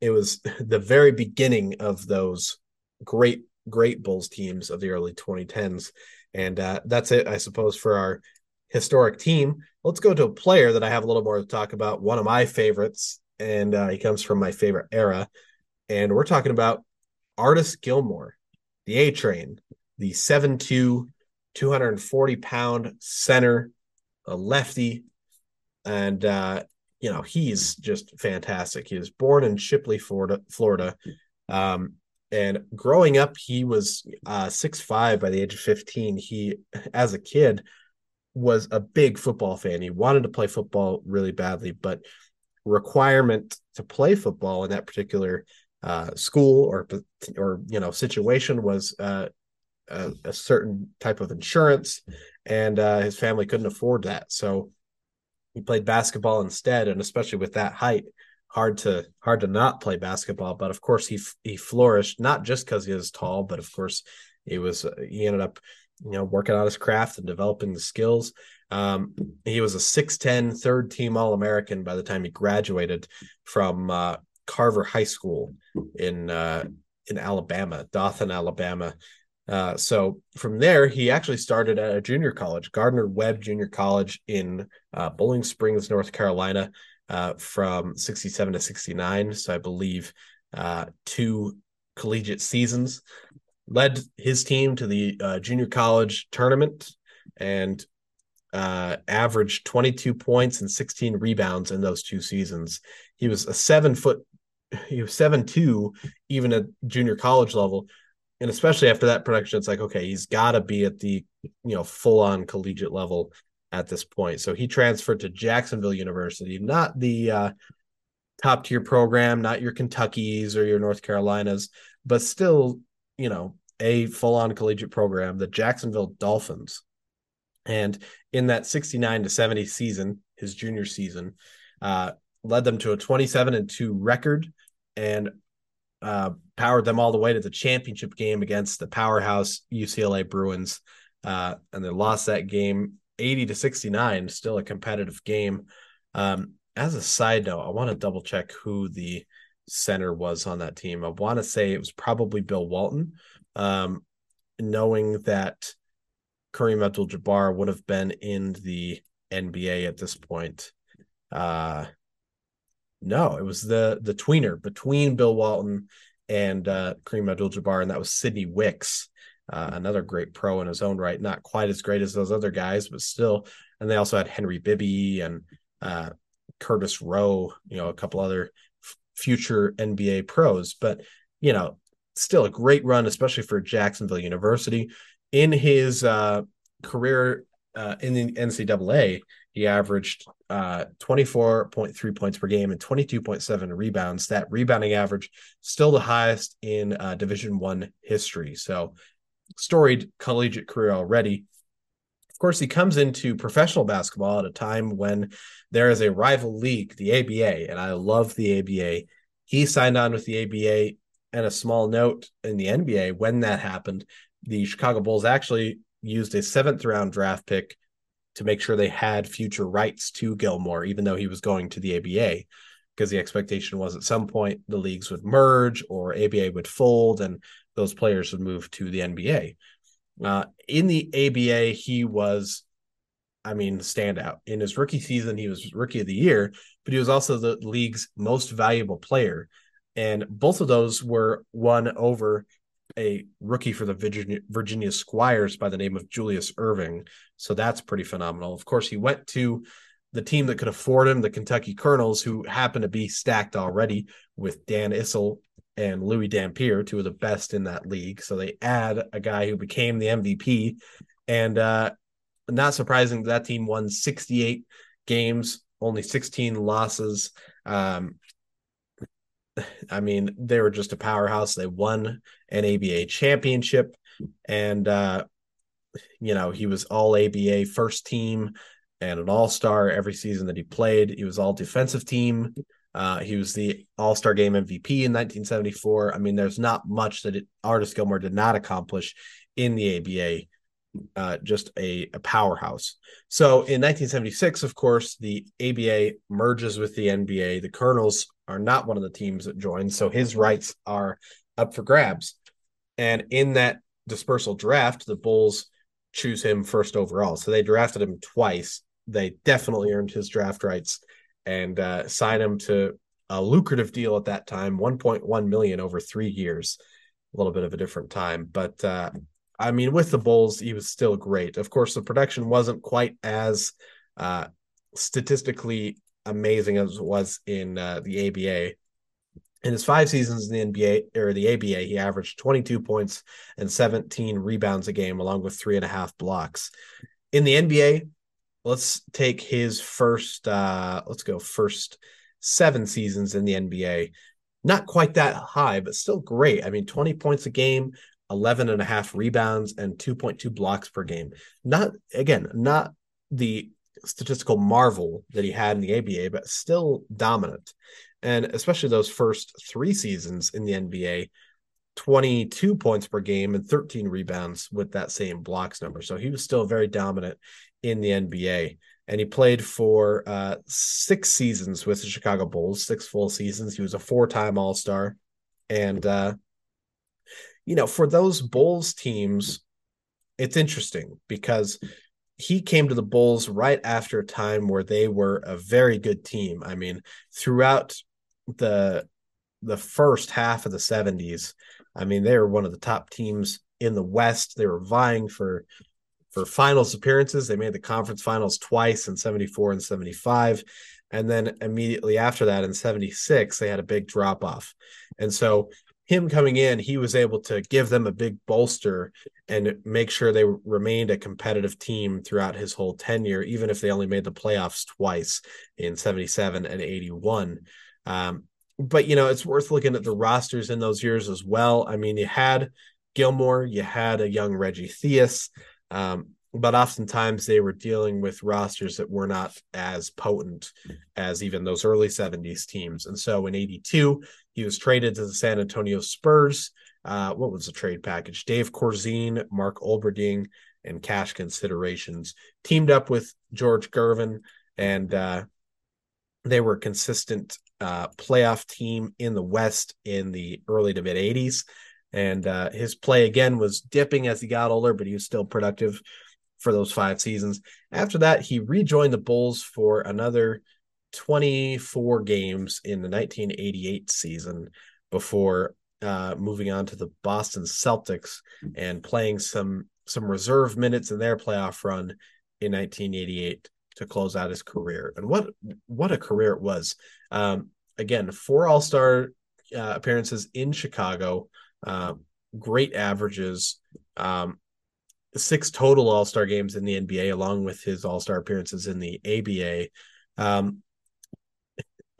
it was the very beginning of those great great Bulls teams of the early 2010s. And uh, that's it, I suppose, for our historic team. Let's go to a player that I have a little more to talk about. One of my favorites, and uh, he comes from my favorite era. And we're talking about Artis Gilmore, the A Train, the 7'2, 240 pound center, a lefty. And, uh, you know, he's just fantastic. He was born in Chipley, Florida. Florida. Um, and growing up, he was uh, 6'5 by the age of 15. He, as a kid, was a big football fan. He wanted to play football really badly, but requirement to play football in that particular uh, school or or you know situation was uh, a, a, certain type of insurance, and uh, his family couldn't afford that, so he played basketball instead. And especially with that height, hard to hard to not play basketball. But of course, he he flourished not just because he was tall, but of course, he was he ended up you know, working on his craft and developing the skills. Um, he was a 6'10 third team All American by the time he graduated from uh, Carver High School in uh, in Alabama, Dothan, Alabama. Uh, so from there, he actually started at a junior college, Gardner Webb Junior College in uh, Boiling Springs, North Carolina, uh, from 67 to 69. So I believe uh, two collegiate seasons led his team to the junior college tournament and uh, averaged 22 points and 16 rebounds in those two seasons. He was a seven foot, he was seven two, even at junior college level. And especially after that production, it's like, okay, he's got to be at the you know, full on collegiate level at this point. So he transferred to Jacksonville University, not the uh, top tier program, not your Kentuckies or your North Carolinas, but still, you know, a full on collegiate program, the Jacksonville Dolphins. And in that 69 to 70 season, his junior season, uh, led them to a 27 and 2 record and uh, powered them all the way to the championship game against the powerhouse UCLA Bruins. Uh, and they lost that game 80 to 69, still a competitive game. Um, as a side note, I want to double check who the center was on that team. I want to say it was probably Bill Walton, um, knowing that Kareem Abdul Jabbar would have been in the NBA at this point. Uh, no, it was the the tweener between Bill Walton and uh, Kareem Abdul Jabbar, and that was Sidney Wicks, uh, another great pro in his own right. Not quite as great as those other guys, but still. And they also had Henry Bibby and uh, Curtis Rowe, you know, a couple other f- future NBA pros. But you know, still a great run, especially for Jacksonville University. In his uh, career uh, in the NCAA, he averaged uh, 24.3 points per game and 22.7 rebounds. That rebounding average still the highest in uh, Division One history. So, storied collegiate career already. Of course, he comes into professional basketball at a time when there is a rival league, the ABA, and I love the ABA. He signed on with the ABA. And a small note in the NBA when that happened, the Chicago Bulls actually used a seventh round draft pick to make sure they had future rights to Gilmore, even though he was going to the ABA, because the expectation was at some point the leagues would merge or ABA would fold and those players would move to the NBA. Uh, in the ABA, he was, I mean, standout. In his rookie season, he was rookie of the year, but he was also the league's most valuable player. And both of those were won over a rookie for the Virginia, Virginia Squires by the name of Julius Erving. So that's pretty phenomenal. Of course, he went to the team that could afford him, the Kentucky Colonels, who happen to be stacked already with Dan Issel and Louis Dampier, two of the best in that league. So they add a guy who became the MVP. And uh, not surprising, that team won 68 games, only 16 losses. Um, I mean, they were just a powerhouse. They won an ABA championship, and uh, you know he was all ABA first team and an All Star every season that he played. He was all defensive team. Uh, he was the All Star Game MVP in 1974. I mean, there's not much that it, Artis Gilmore did not accomplish in the ABA. Uh, just a, a powerhouse. So in 1976, of course, the ABA merges with the NBA. The Colonels are not one of the teams that joined, so his rights are up for grabs. And in that dispersal draft, the Bulls choose him first overall. So they drafted him twice. They definitely earned his draft rights and uh, sign him to a lucrative deal at that time, 1.1 million over three years. A little bit of a different time, but uh, I mean, with the Bulls, he was still great. Of course, the production wasn't quite as uh, statistically amazing as it was in uh, the ABA. In his five seasons in the NBA or the ABA, he averaged 22 points and 17 rebounds a game, along with three and a half blocks. In the NBA, let's take his first, uh, let's go first seven seasons in the NBA. Not quite that high, but still great. I mean, 20 points a game, 11 and a half rebounds, and 2.2 blocks per game. Not, again, not the statistical marvel that he had in the ABA, but still dominant and especially those first three seasons in the NBA, 22 points per game and 13 rebounds with that same blocks number. So he was still very dominant in the NBA. And he played for uh, six seasons with the Chicago Bulls, six full seasons. He was a four time All Star. And, uh, you know, for those Bulls teams, it's interesting because he came to the Bulls right after a time where they were a very good team. I mean, throughout the the first half of the 70s. I mean, they were one of the top teams in the West. They were vying for for finals appearances. They made the conference finals twice in 74 and 75. And then immediately after that in 76, they had a big drop off. And so him coming in, he was able to give them a big bolster and make sure they remained a competitive team throughout his whole tenure, even if they only made the playoffs twice in 77 and 81. Um, but, you know, it's worth looking at the rosters in those years as well. I mean, you had Gilmore, you had a young Reggie Theus. Um, but oftentimes they were dealing with rosters that were not as potent as even those early 70s teams. And so in 82, he was traded to the San Antonio Spurs. Uh, what was the trade package? Dave Corzine, Mark Olberding, and cash considerations. Teamed up with George Gervin, and uh, they were a consistent uh, playoff team in the West in the early to mid 80s. And uh, his play again was dipping as he got older, but he was still productive for those five seasons. After that, he rejoined the Bulls for another 24 games in the 1988 season before uh, moving on to the Boston Celtics and playing some some reserve minutes in their playoff run in 1988 to close out his career. And what what a career it was! Um, again, four All Star uh, appearances in Chicago, uh, great averages. Um, six total All Star games in the NBA, along with his All Star appearances in the ABA. Um,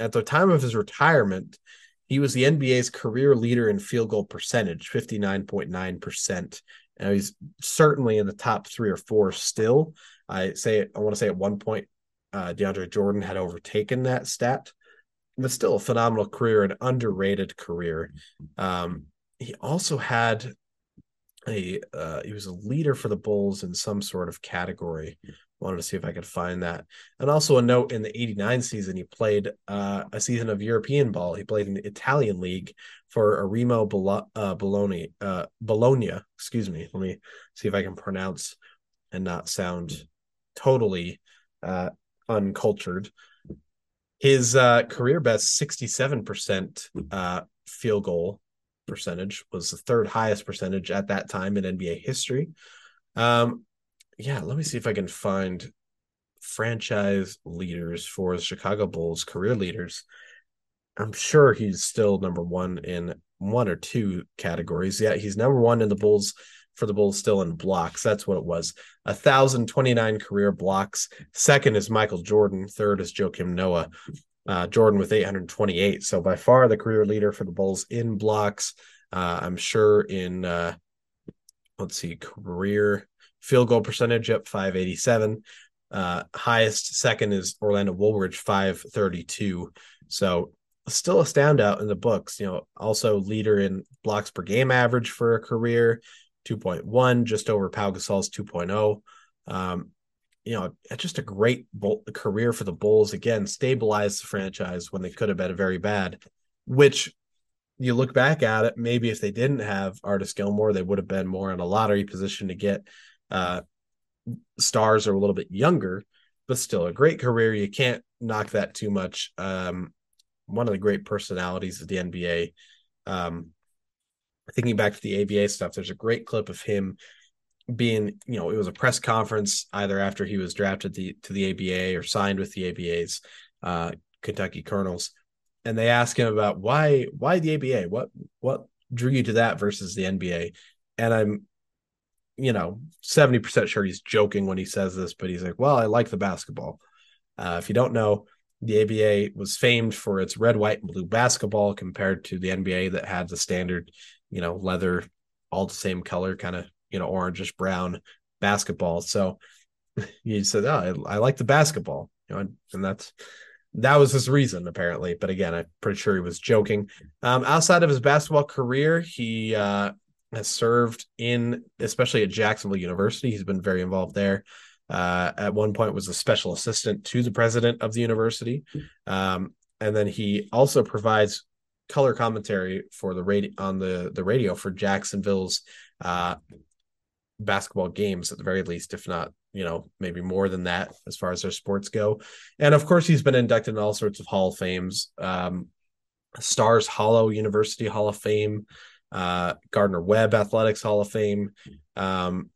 at the time of his retirement, he was the NBA's career leader in field goal percentage, 59.9%. And he's certainly in the top three or four still. I say I want to say at one point, uh, DeAndre Jordan had overtaken that stat, but still a phenomenal career, an underrated career. Um, he also had a uh, he was a leader for the Bulls in some sort of category. Wanted to see if I could find that. And also a note in the 89 season, he played uh, a season of European ball. He played in the Italian league for Arimo uh, Bologna, uh, Bologna, excuse me. Let me see if I can pronounce and not sound totally uh, uncultured. His uh, career best 67% uh, field goal percentage was the third highest percentage at that time in NBA history. Um, yeah, let me see if I can find franchise leaders for the Chicago Bulls, career leaders. I'm sure he's still number one in one or two categories. Yeah, he's number one in the Bulls for the Bulls still in blocks. That's what it was. A thousand twenty nine career blocks. Second is Michael Jordan. Third is Joakim Noah. Uh, Jordan with 828. So by far the career leader for the Bulls in blocks. Uh, I'm sure in uh, let's see, career field goal percentage up 587. Uh, highest second is Orlando Woolridge 532. So still a standout in the books. You know, also leader in blocks per game average for a career, 2.1, just over Pau Gasol's 2.0. Um, you know, just a great career for the Bulls. Again, stabilized the franchise when they could have been very bad, which you look back at it, maybe if they didn't have Artis Gilmore, they would have been more in a lottery position to get uh, stars are a little bit younger, but still a great career. You can't knock that too much. Um, one of the great personalities of the NBA. Um, thinking back to the ABA stuff, there's a great clip of him being, you know, it was a press conference either after he was drafted the, to the ABA or signed with the ABA's uh, Kentucky Colonels, and they ask him about why why the ABA, what what drew you to that versus the NBA, and I'm you know, 70% sure he's joking when he says this, but he's like, well, I like the basketball. Uh, if you don't know, the ABA was famed for its red, white, and blue basketball compared to the NBA that had the standard, you know, leather, all the same color, kind of, you know, orangish brown basketball. So he said, oh, I, I like the basketball, you know, and, and that's, that was his reason apparently. But again, I'm pretty sure he was joking. Um, outside of his basketball career, he uh, has served in, especially at Jacksonville University. He's been very involved there. Uh, at one point, was a special assistant to the president of the university, um, and then he also provides color commentary for the radio on the the radio for Jacksonville's uh, basketball games at the very least, if not you know maybe more than that as far as their sports go. And of course, he's been inducted in all sorts of Hall of Fames. Um, Stars Hollow University Hall of Fame, uh, Gardner Webb Athletics Hall of Fame, um,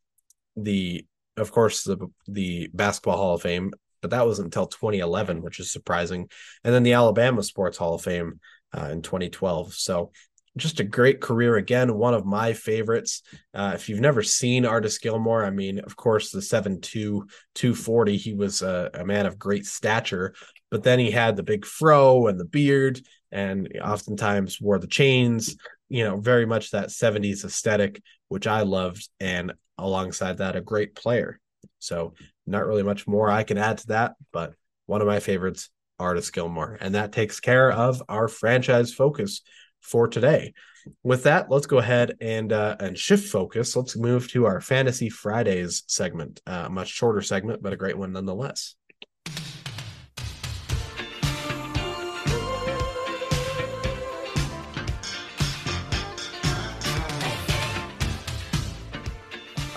the of course the the Basketball Hall of Fame, but that wasn't until 2011, which is surprising, and then the Alabama Sports Hall of Fame uh, in 2012. So just a great career again, one of my favorites. Uh, if you've never seen Artis Gilmore, I mean, of course, the 7 2 240, he was a, a man of great stature, but then he had the big fro and the beard, and oftentimes wore the chains, you know, very much that 70s aesthetic, which I loved. And alongside that, a great player. So, not really much more I can add to that, but one of my favorites, Artis Gilmore. And that takes care of our franchise focus for today. With that, let's go ahead and uh, and shift focus. Let's move to our Fantasy Fridays segment. Uh, much shorter segment, but a great one nonetheless.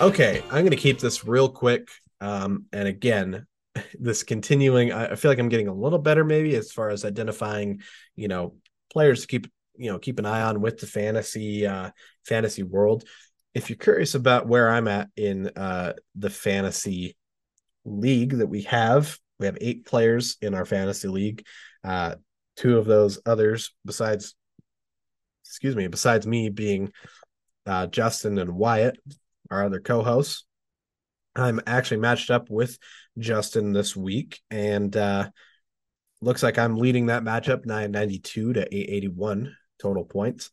Okay, I'm going to keep this real quick. Um, and again, this continuing, I, I feel like I'm getting a little better maybe as far as identifying, you know, players to keep you know keep an eye on with the fantasy uh fantasy world if you're curious about where i'm at in uh the fantasy league that we have we have eight players in our fantasy league uh two of those others besides excuse me besides me being uh justin and wyatt our other co-hosts i'm actually matched up with justin this week and uh looks like I'm leading that matchup 992 to 881 total points,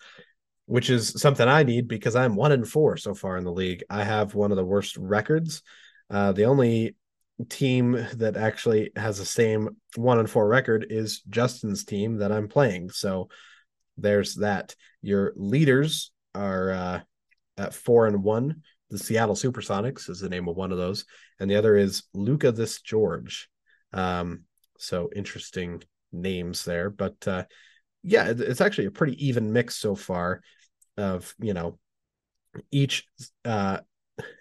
which is something I need because I'm one and four so far in the league. I have one of the worst records. Uh, the only team that actually has the same one and four record is Justin's team that I'm playing. So there's that. Your leaders are uh, at four and one. The Seattle Supersonics is the name of one of those, and the other is Luca this George. Um, so interesting names there, but uh, yeah, it's actually a pretty even mix so far of, you know, each uh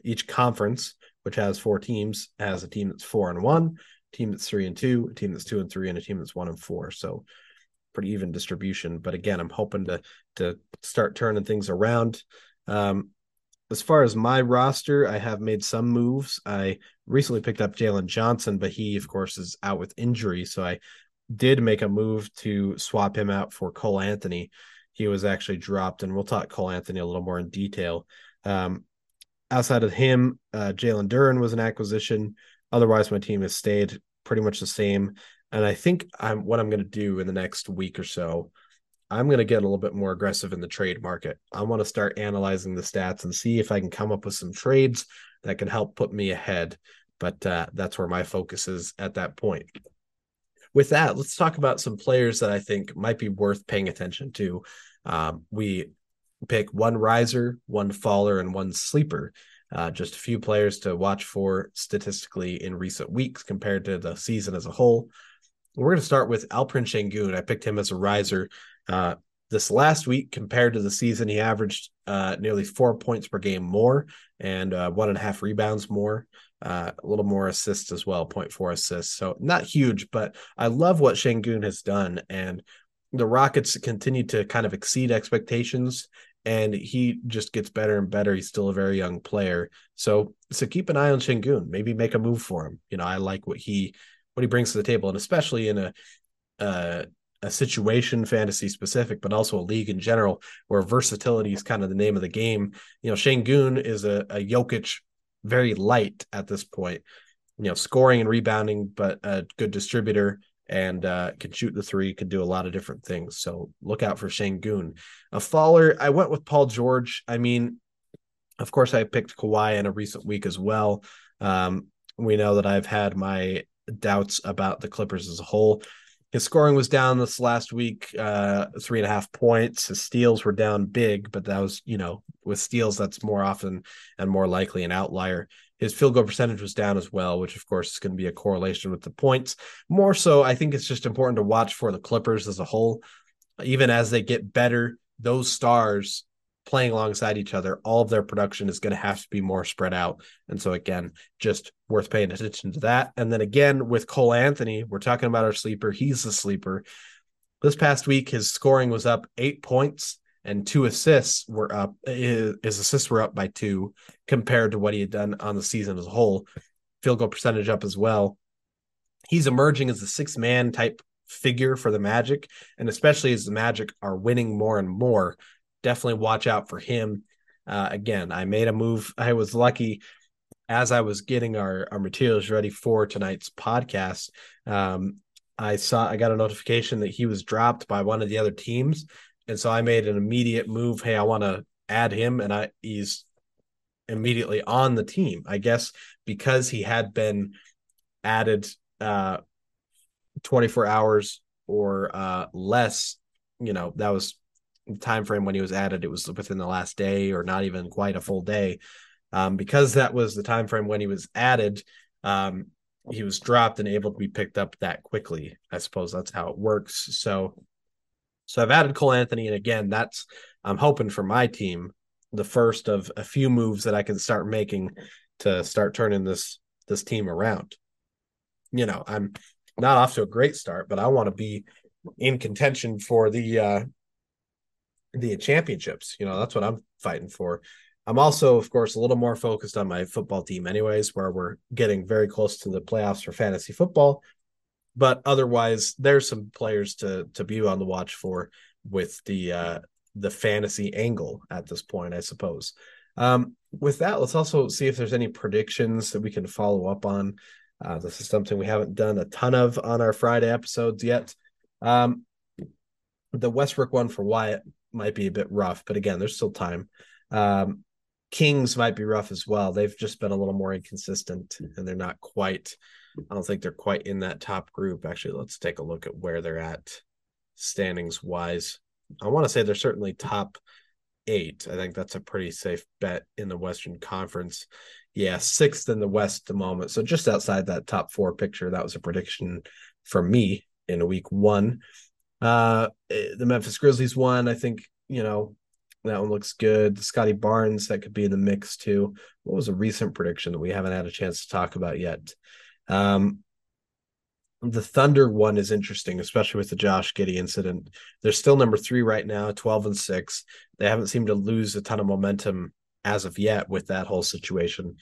each conference, which has four teams, has a team that's four and one, team that's three and two, a team that's two and three, and a team that's one and four. So pretty even distribution. But again, I'm hoping to to start turning things around. Um, as far as my roster, I have made some moves. I recently picked up Jalen Johnson, but he, of course, is out with injury. So I did make a move to swap him out for Cole Anthony. He was actually dropped, and we'll talk Cole Anthony a little more in detail. Um, outside of him, uh, Jalen Duren was an acquisition. Otherwise, my team has stayed pretty much the same. And I think I'm what I'm going to do in the next week or so. I'm going to get a little bit more aggressive in the trade market. I want to start analyzing the stats and see if I can come up with some trades that can help put me ahead. But uh, that's where my focus is at that point with that, let's talk about some players that I think might be worth paying attention to. Um, we pick one riser, one faller, and one sleeper. Uh, just a few players to watch for statistically in recent weeks compared to the season as a whole. We're going to start with Alperen Sengun. I picked him as a riser. Uh, this last week, compared to the season, he averaged uh, nearly four points per game more and uh, one and a half rebounds more uh, a little more assists as well, 0.4 assists. So not huge, but I love what Sengun has done. And the Rockets continue to kind of exceed expectations. And he just gets better and better. He's still a very young player. So so keep an eye on Sengun. Maybe make a move for him. You know, I like what he what he brings to the table, and especially in a uh, a situation fantasy specific, but also a league in general where versatility is kind of the name of the game. You know, Sengun is a, a Jokic very light at this point. You know, scoring and rebounding, but a good distributor and uh, can shoot the three, can do a lot of different things. So look out for Sengun. A faller, I went with Paul George. I mean, of course, I picked Kawhi in a recent week as well. Um, we know that I've had my doubts about the Clippers as a whole. His scoring was down this last week, uh, three and a half points. His steals were down big, but that was, you know, with steals, that's more often and more likely an outlier. His field goal percentage was down as well, which of course is going to be a correlation with the points. More so, I think it's just important to watch for the Clippers as a whole. Even as they get better, those stars playing alongside each other, all of their production is going to have to be more spread out. And so, again, just worth paying attention to that. And then again, with Cole Anthony, we're talking about our sleeper. He's the sleeper. This past week, his scoring was up eight points and two assists were up. His, assists were up by two compared to what he had done on the season as a whole. Field goal percentage up as well. He's emerging as a six man type figure for the Magic, and especially as the Magic are winning more and more definitely watch out for him. Uh, again, I made a move. I was lucky as I was getting our, our materials ready for tonight's podcast. Um, I saw I got a notification that he was dropped by one of the other teams, and so I made an immediate move. Hey, I want to add him, and I he's immediately on the team. I guess because he had been added uh 24 hours or uh less, you know, that was time frame when he was added. It was within the last day or not even quite a full day. Um, because that was the time frame when he was added, um, he was dropped and able to be picked up that quickly. I suppose that's how it works. So, so I've added Cole Anthony, and again, that's I'm hoping for my team the first of a few moves that I can start making to start turning this this team around. You know, I'm not off to a great start, but I want to be in contention for the uh the championships. You know, that's what I'm fighting for. I'm also, of course, a little more focused on my football team, anyways, where we're getting very close to the playoffs for fantasy football. But otherwise, there's some players to to be on the watch for with the uh, the fantasy angle at this point, I suppose. Um, with that, let's also see if there's any predictions that we can follow up on. Uh, this is something we haven't done a ton of on our Friday episodes yet. Um, the Westbrook one for Wyatt might be a bit rough, but again, there's still time. Um, Kings might be rough as well. They've just been a little more inconsistent and they're not quite, I don't think they're quite in that top group. Actually, let's take a look at where they're at standings wise. I want to say they're certainly top eight. I think that's a pretty safe bet in the Western Conference. Yeah, sixth in the West at the moment. So just outside that top four picture. That was a prediction for me in week one. Uh the Memphis Grizzlies one, I think, you know, that one looks good. Scottie Barnes, that could be in the mix too. What was a recent prediction that we haven't had a chance to talk about yet? Um, the Thunder one is interesting, especially with the Josh Giddey incident. They're still number three right now, 12 and six. They haven't seemed to lose a ton of momentum as of yet with that whole situation,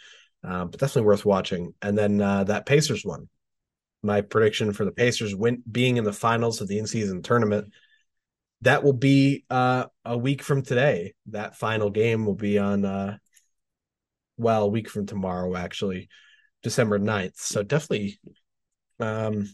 uh, but definitely worth watching. And then uh, that Pacers one. My prediction for the Pacers win being in the finals of the in-season tournament that will be uh, a week from today. That final game will be on, uh, well, a week from tomorrow, actually, December 9th. So definitely um,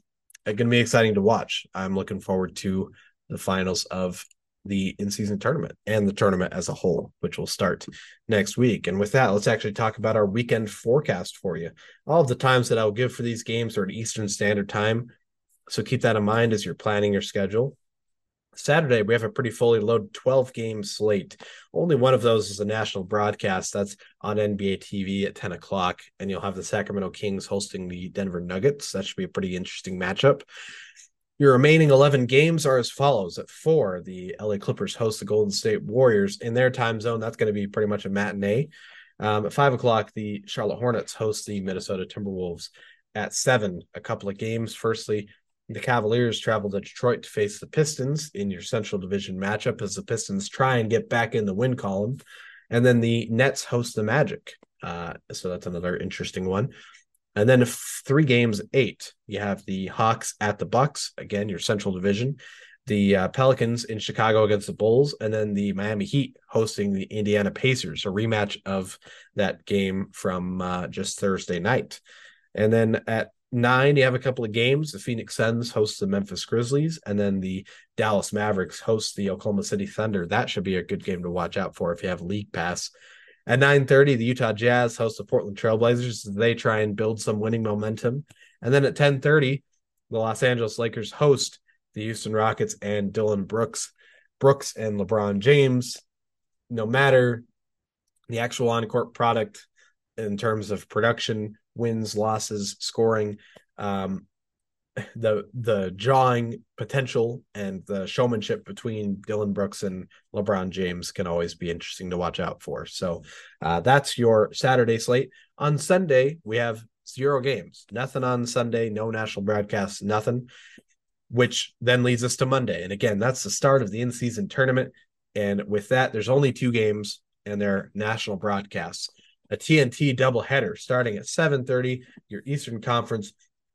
going to be exciting to watch. I'm looking forward to the finals of the in-season tournament and the tournament as a whole, which will start next week. And with that, let's actually talk about our weekend forecast for you. All of the times that I'll give for these games are at Eastern Standard Time. So keep that in mind as you're planning your schedule. Saturday, we have a pretty fully loaded 12 game slate. Only one of those is a national broadcast. That's on NBA TV at 10 o'clock. And you'll have the Sacramento Kings hosting the Denver Nuggets. That should be a pretty interesting matchup. Your remaining 11 games are as follows. At four, the LA Clippers host the Golden State Warriors in their time zone. That's going to be pretty much a matinee. Um, at five o'clock, the Charlotte Hornets host the Minnesota Timberwolves. At seven, a couple of games. Firstly, the Cavaliers travel to Detroit to face the Pistons in your Central Division matchup as the Pistons try and get back in the win column. And then the Nets host the Magic. Uh, so that's another interesting one. And then three games, eight, you have the Hawks at the Bucks, again, your Central Division. The uh, Pelicans in Chicago against the Bulls, and then the Miami Heat hosting the Indiana Pacers, a rematch of that game from uh, just Thursday night. And then at nine, you have a couple of games. The Phoenix Suns host the Memphis Grizzlies, and then the Dallas Mavericks host the Oklahoma City Thunder. That should be a good game to watch out for if you have League Pass. At 9:30, the Utah Jazz host the Portland Trailblazers as they try and build some winning momentum. And then at 10:30, the Los Angeles Lakers host the Houston Rockets and Dillon Brooks. Brooks and LeBron James, no matter the actual on-court product in terms of production, wins, losses, scoring, um, the the drawing potential and the showmanship between Dillon Brooks and LeBron James can always be interesting to watch out for. So uh, that's your Saturday slate. On Sunday, we have zero games, nothing on Sunday, no national broadcasts, nothing, which then leads us to Monday. And again, that's the start of the in season tournament. And with that, there's only two games and they're national broadcasts a TNT doubleheader starting at 7:30. Your Eastern Conference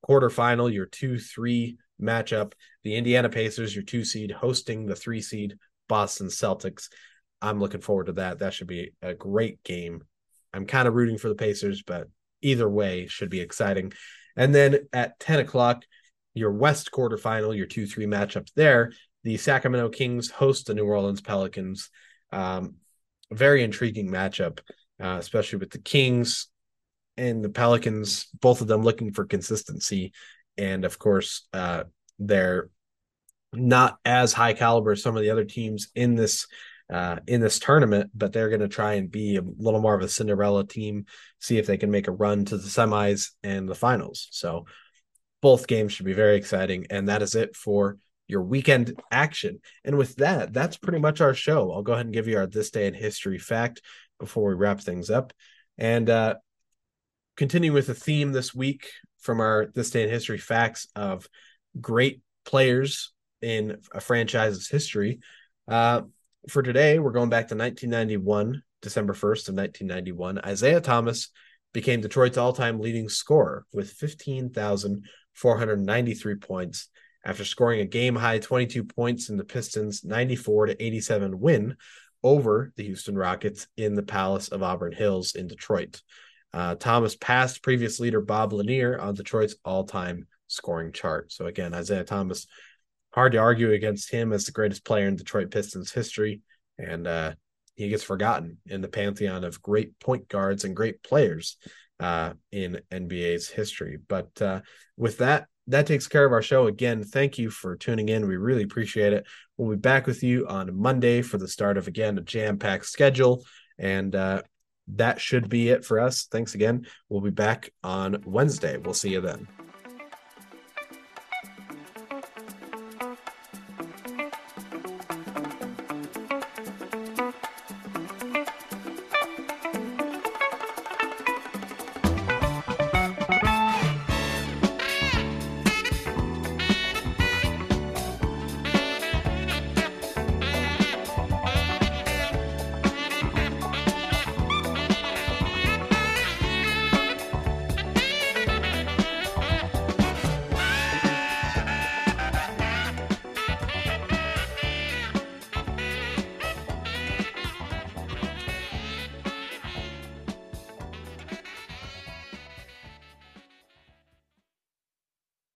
quarterfinal, your two-three matchup. The Indiana Pacers, your two seed, hosting the three seed Boston Celtics. I'm looking forward to that. That should be a great game. I'm kind of rooting for the Pacers, but either way should be exciting. And then at 10 o'clock, your West quarterfinal, your 2 3 matchup there. The Sacramento Kings host the New Orleans Pelicans. Um, very intriguing matchup, uh, especially with the Kings and the Pelicans, both of them looking for consistency. And of course, uh, they're not as high caliber as some of the other teams in this uh, in this tournament, but they're going to try and be a little more of a Cinderella team, see if they can make a run to the semis and the finals. So both games should be very exciting. And that is it for your weekend action. And with that, that's pretty much our show. I'll go ahead and give you our this day in history fact before we wrap things up. And uh, continue with the theme this week from our this day in history facts of great players in a franchise's history. Uh, for today, we're going back to 1991, December 1st of 1991. Isiah Thomas became Detroit's all-time leading scorer with 15,493 points after scoring a game-high 22 points in the Pistons' 94 to 87 win over the Houston Rockets in the Palace of Auburn Hills in Detroit. Uh, Thomas passed previous leader Bob Lanier on Detroit's all-time scoring chart. So again, Isiah Thomas hard to argue against him as the greatest player in Detroit Pistons history. And uh, he gets forgotten in the pantheon of great point guards and great players uh, in NBA's history. But uh, with that, that takes care of our show. Again, thank you for tuning in. We really appreciate it. We'll be back with you on Monday for the start of, again, a jam packed schedule. And uh, that should be it for us. Thanks again. We'll be back on Wednesday. We'll see you then.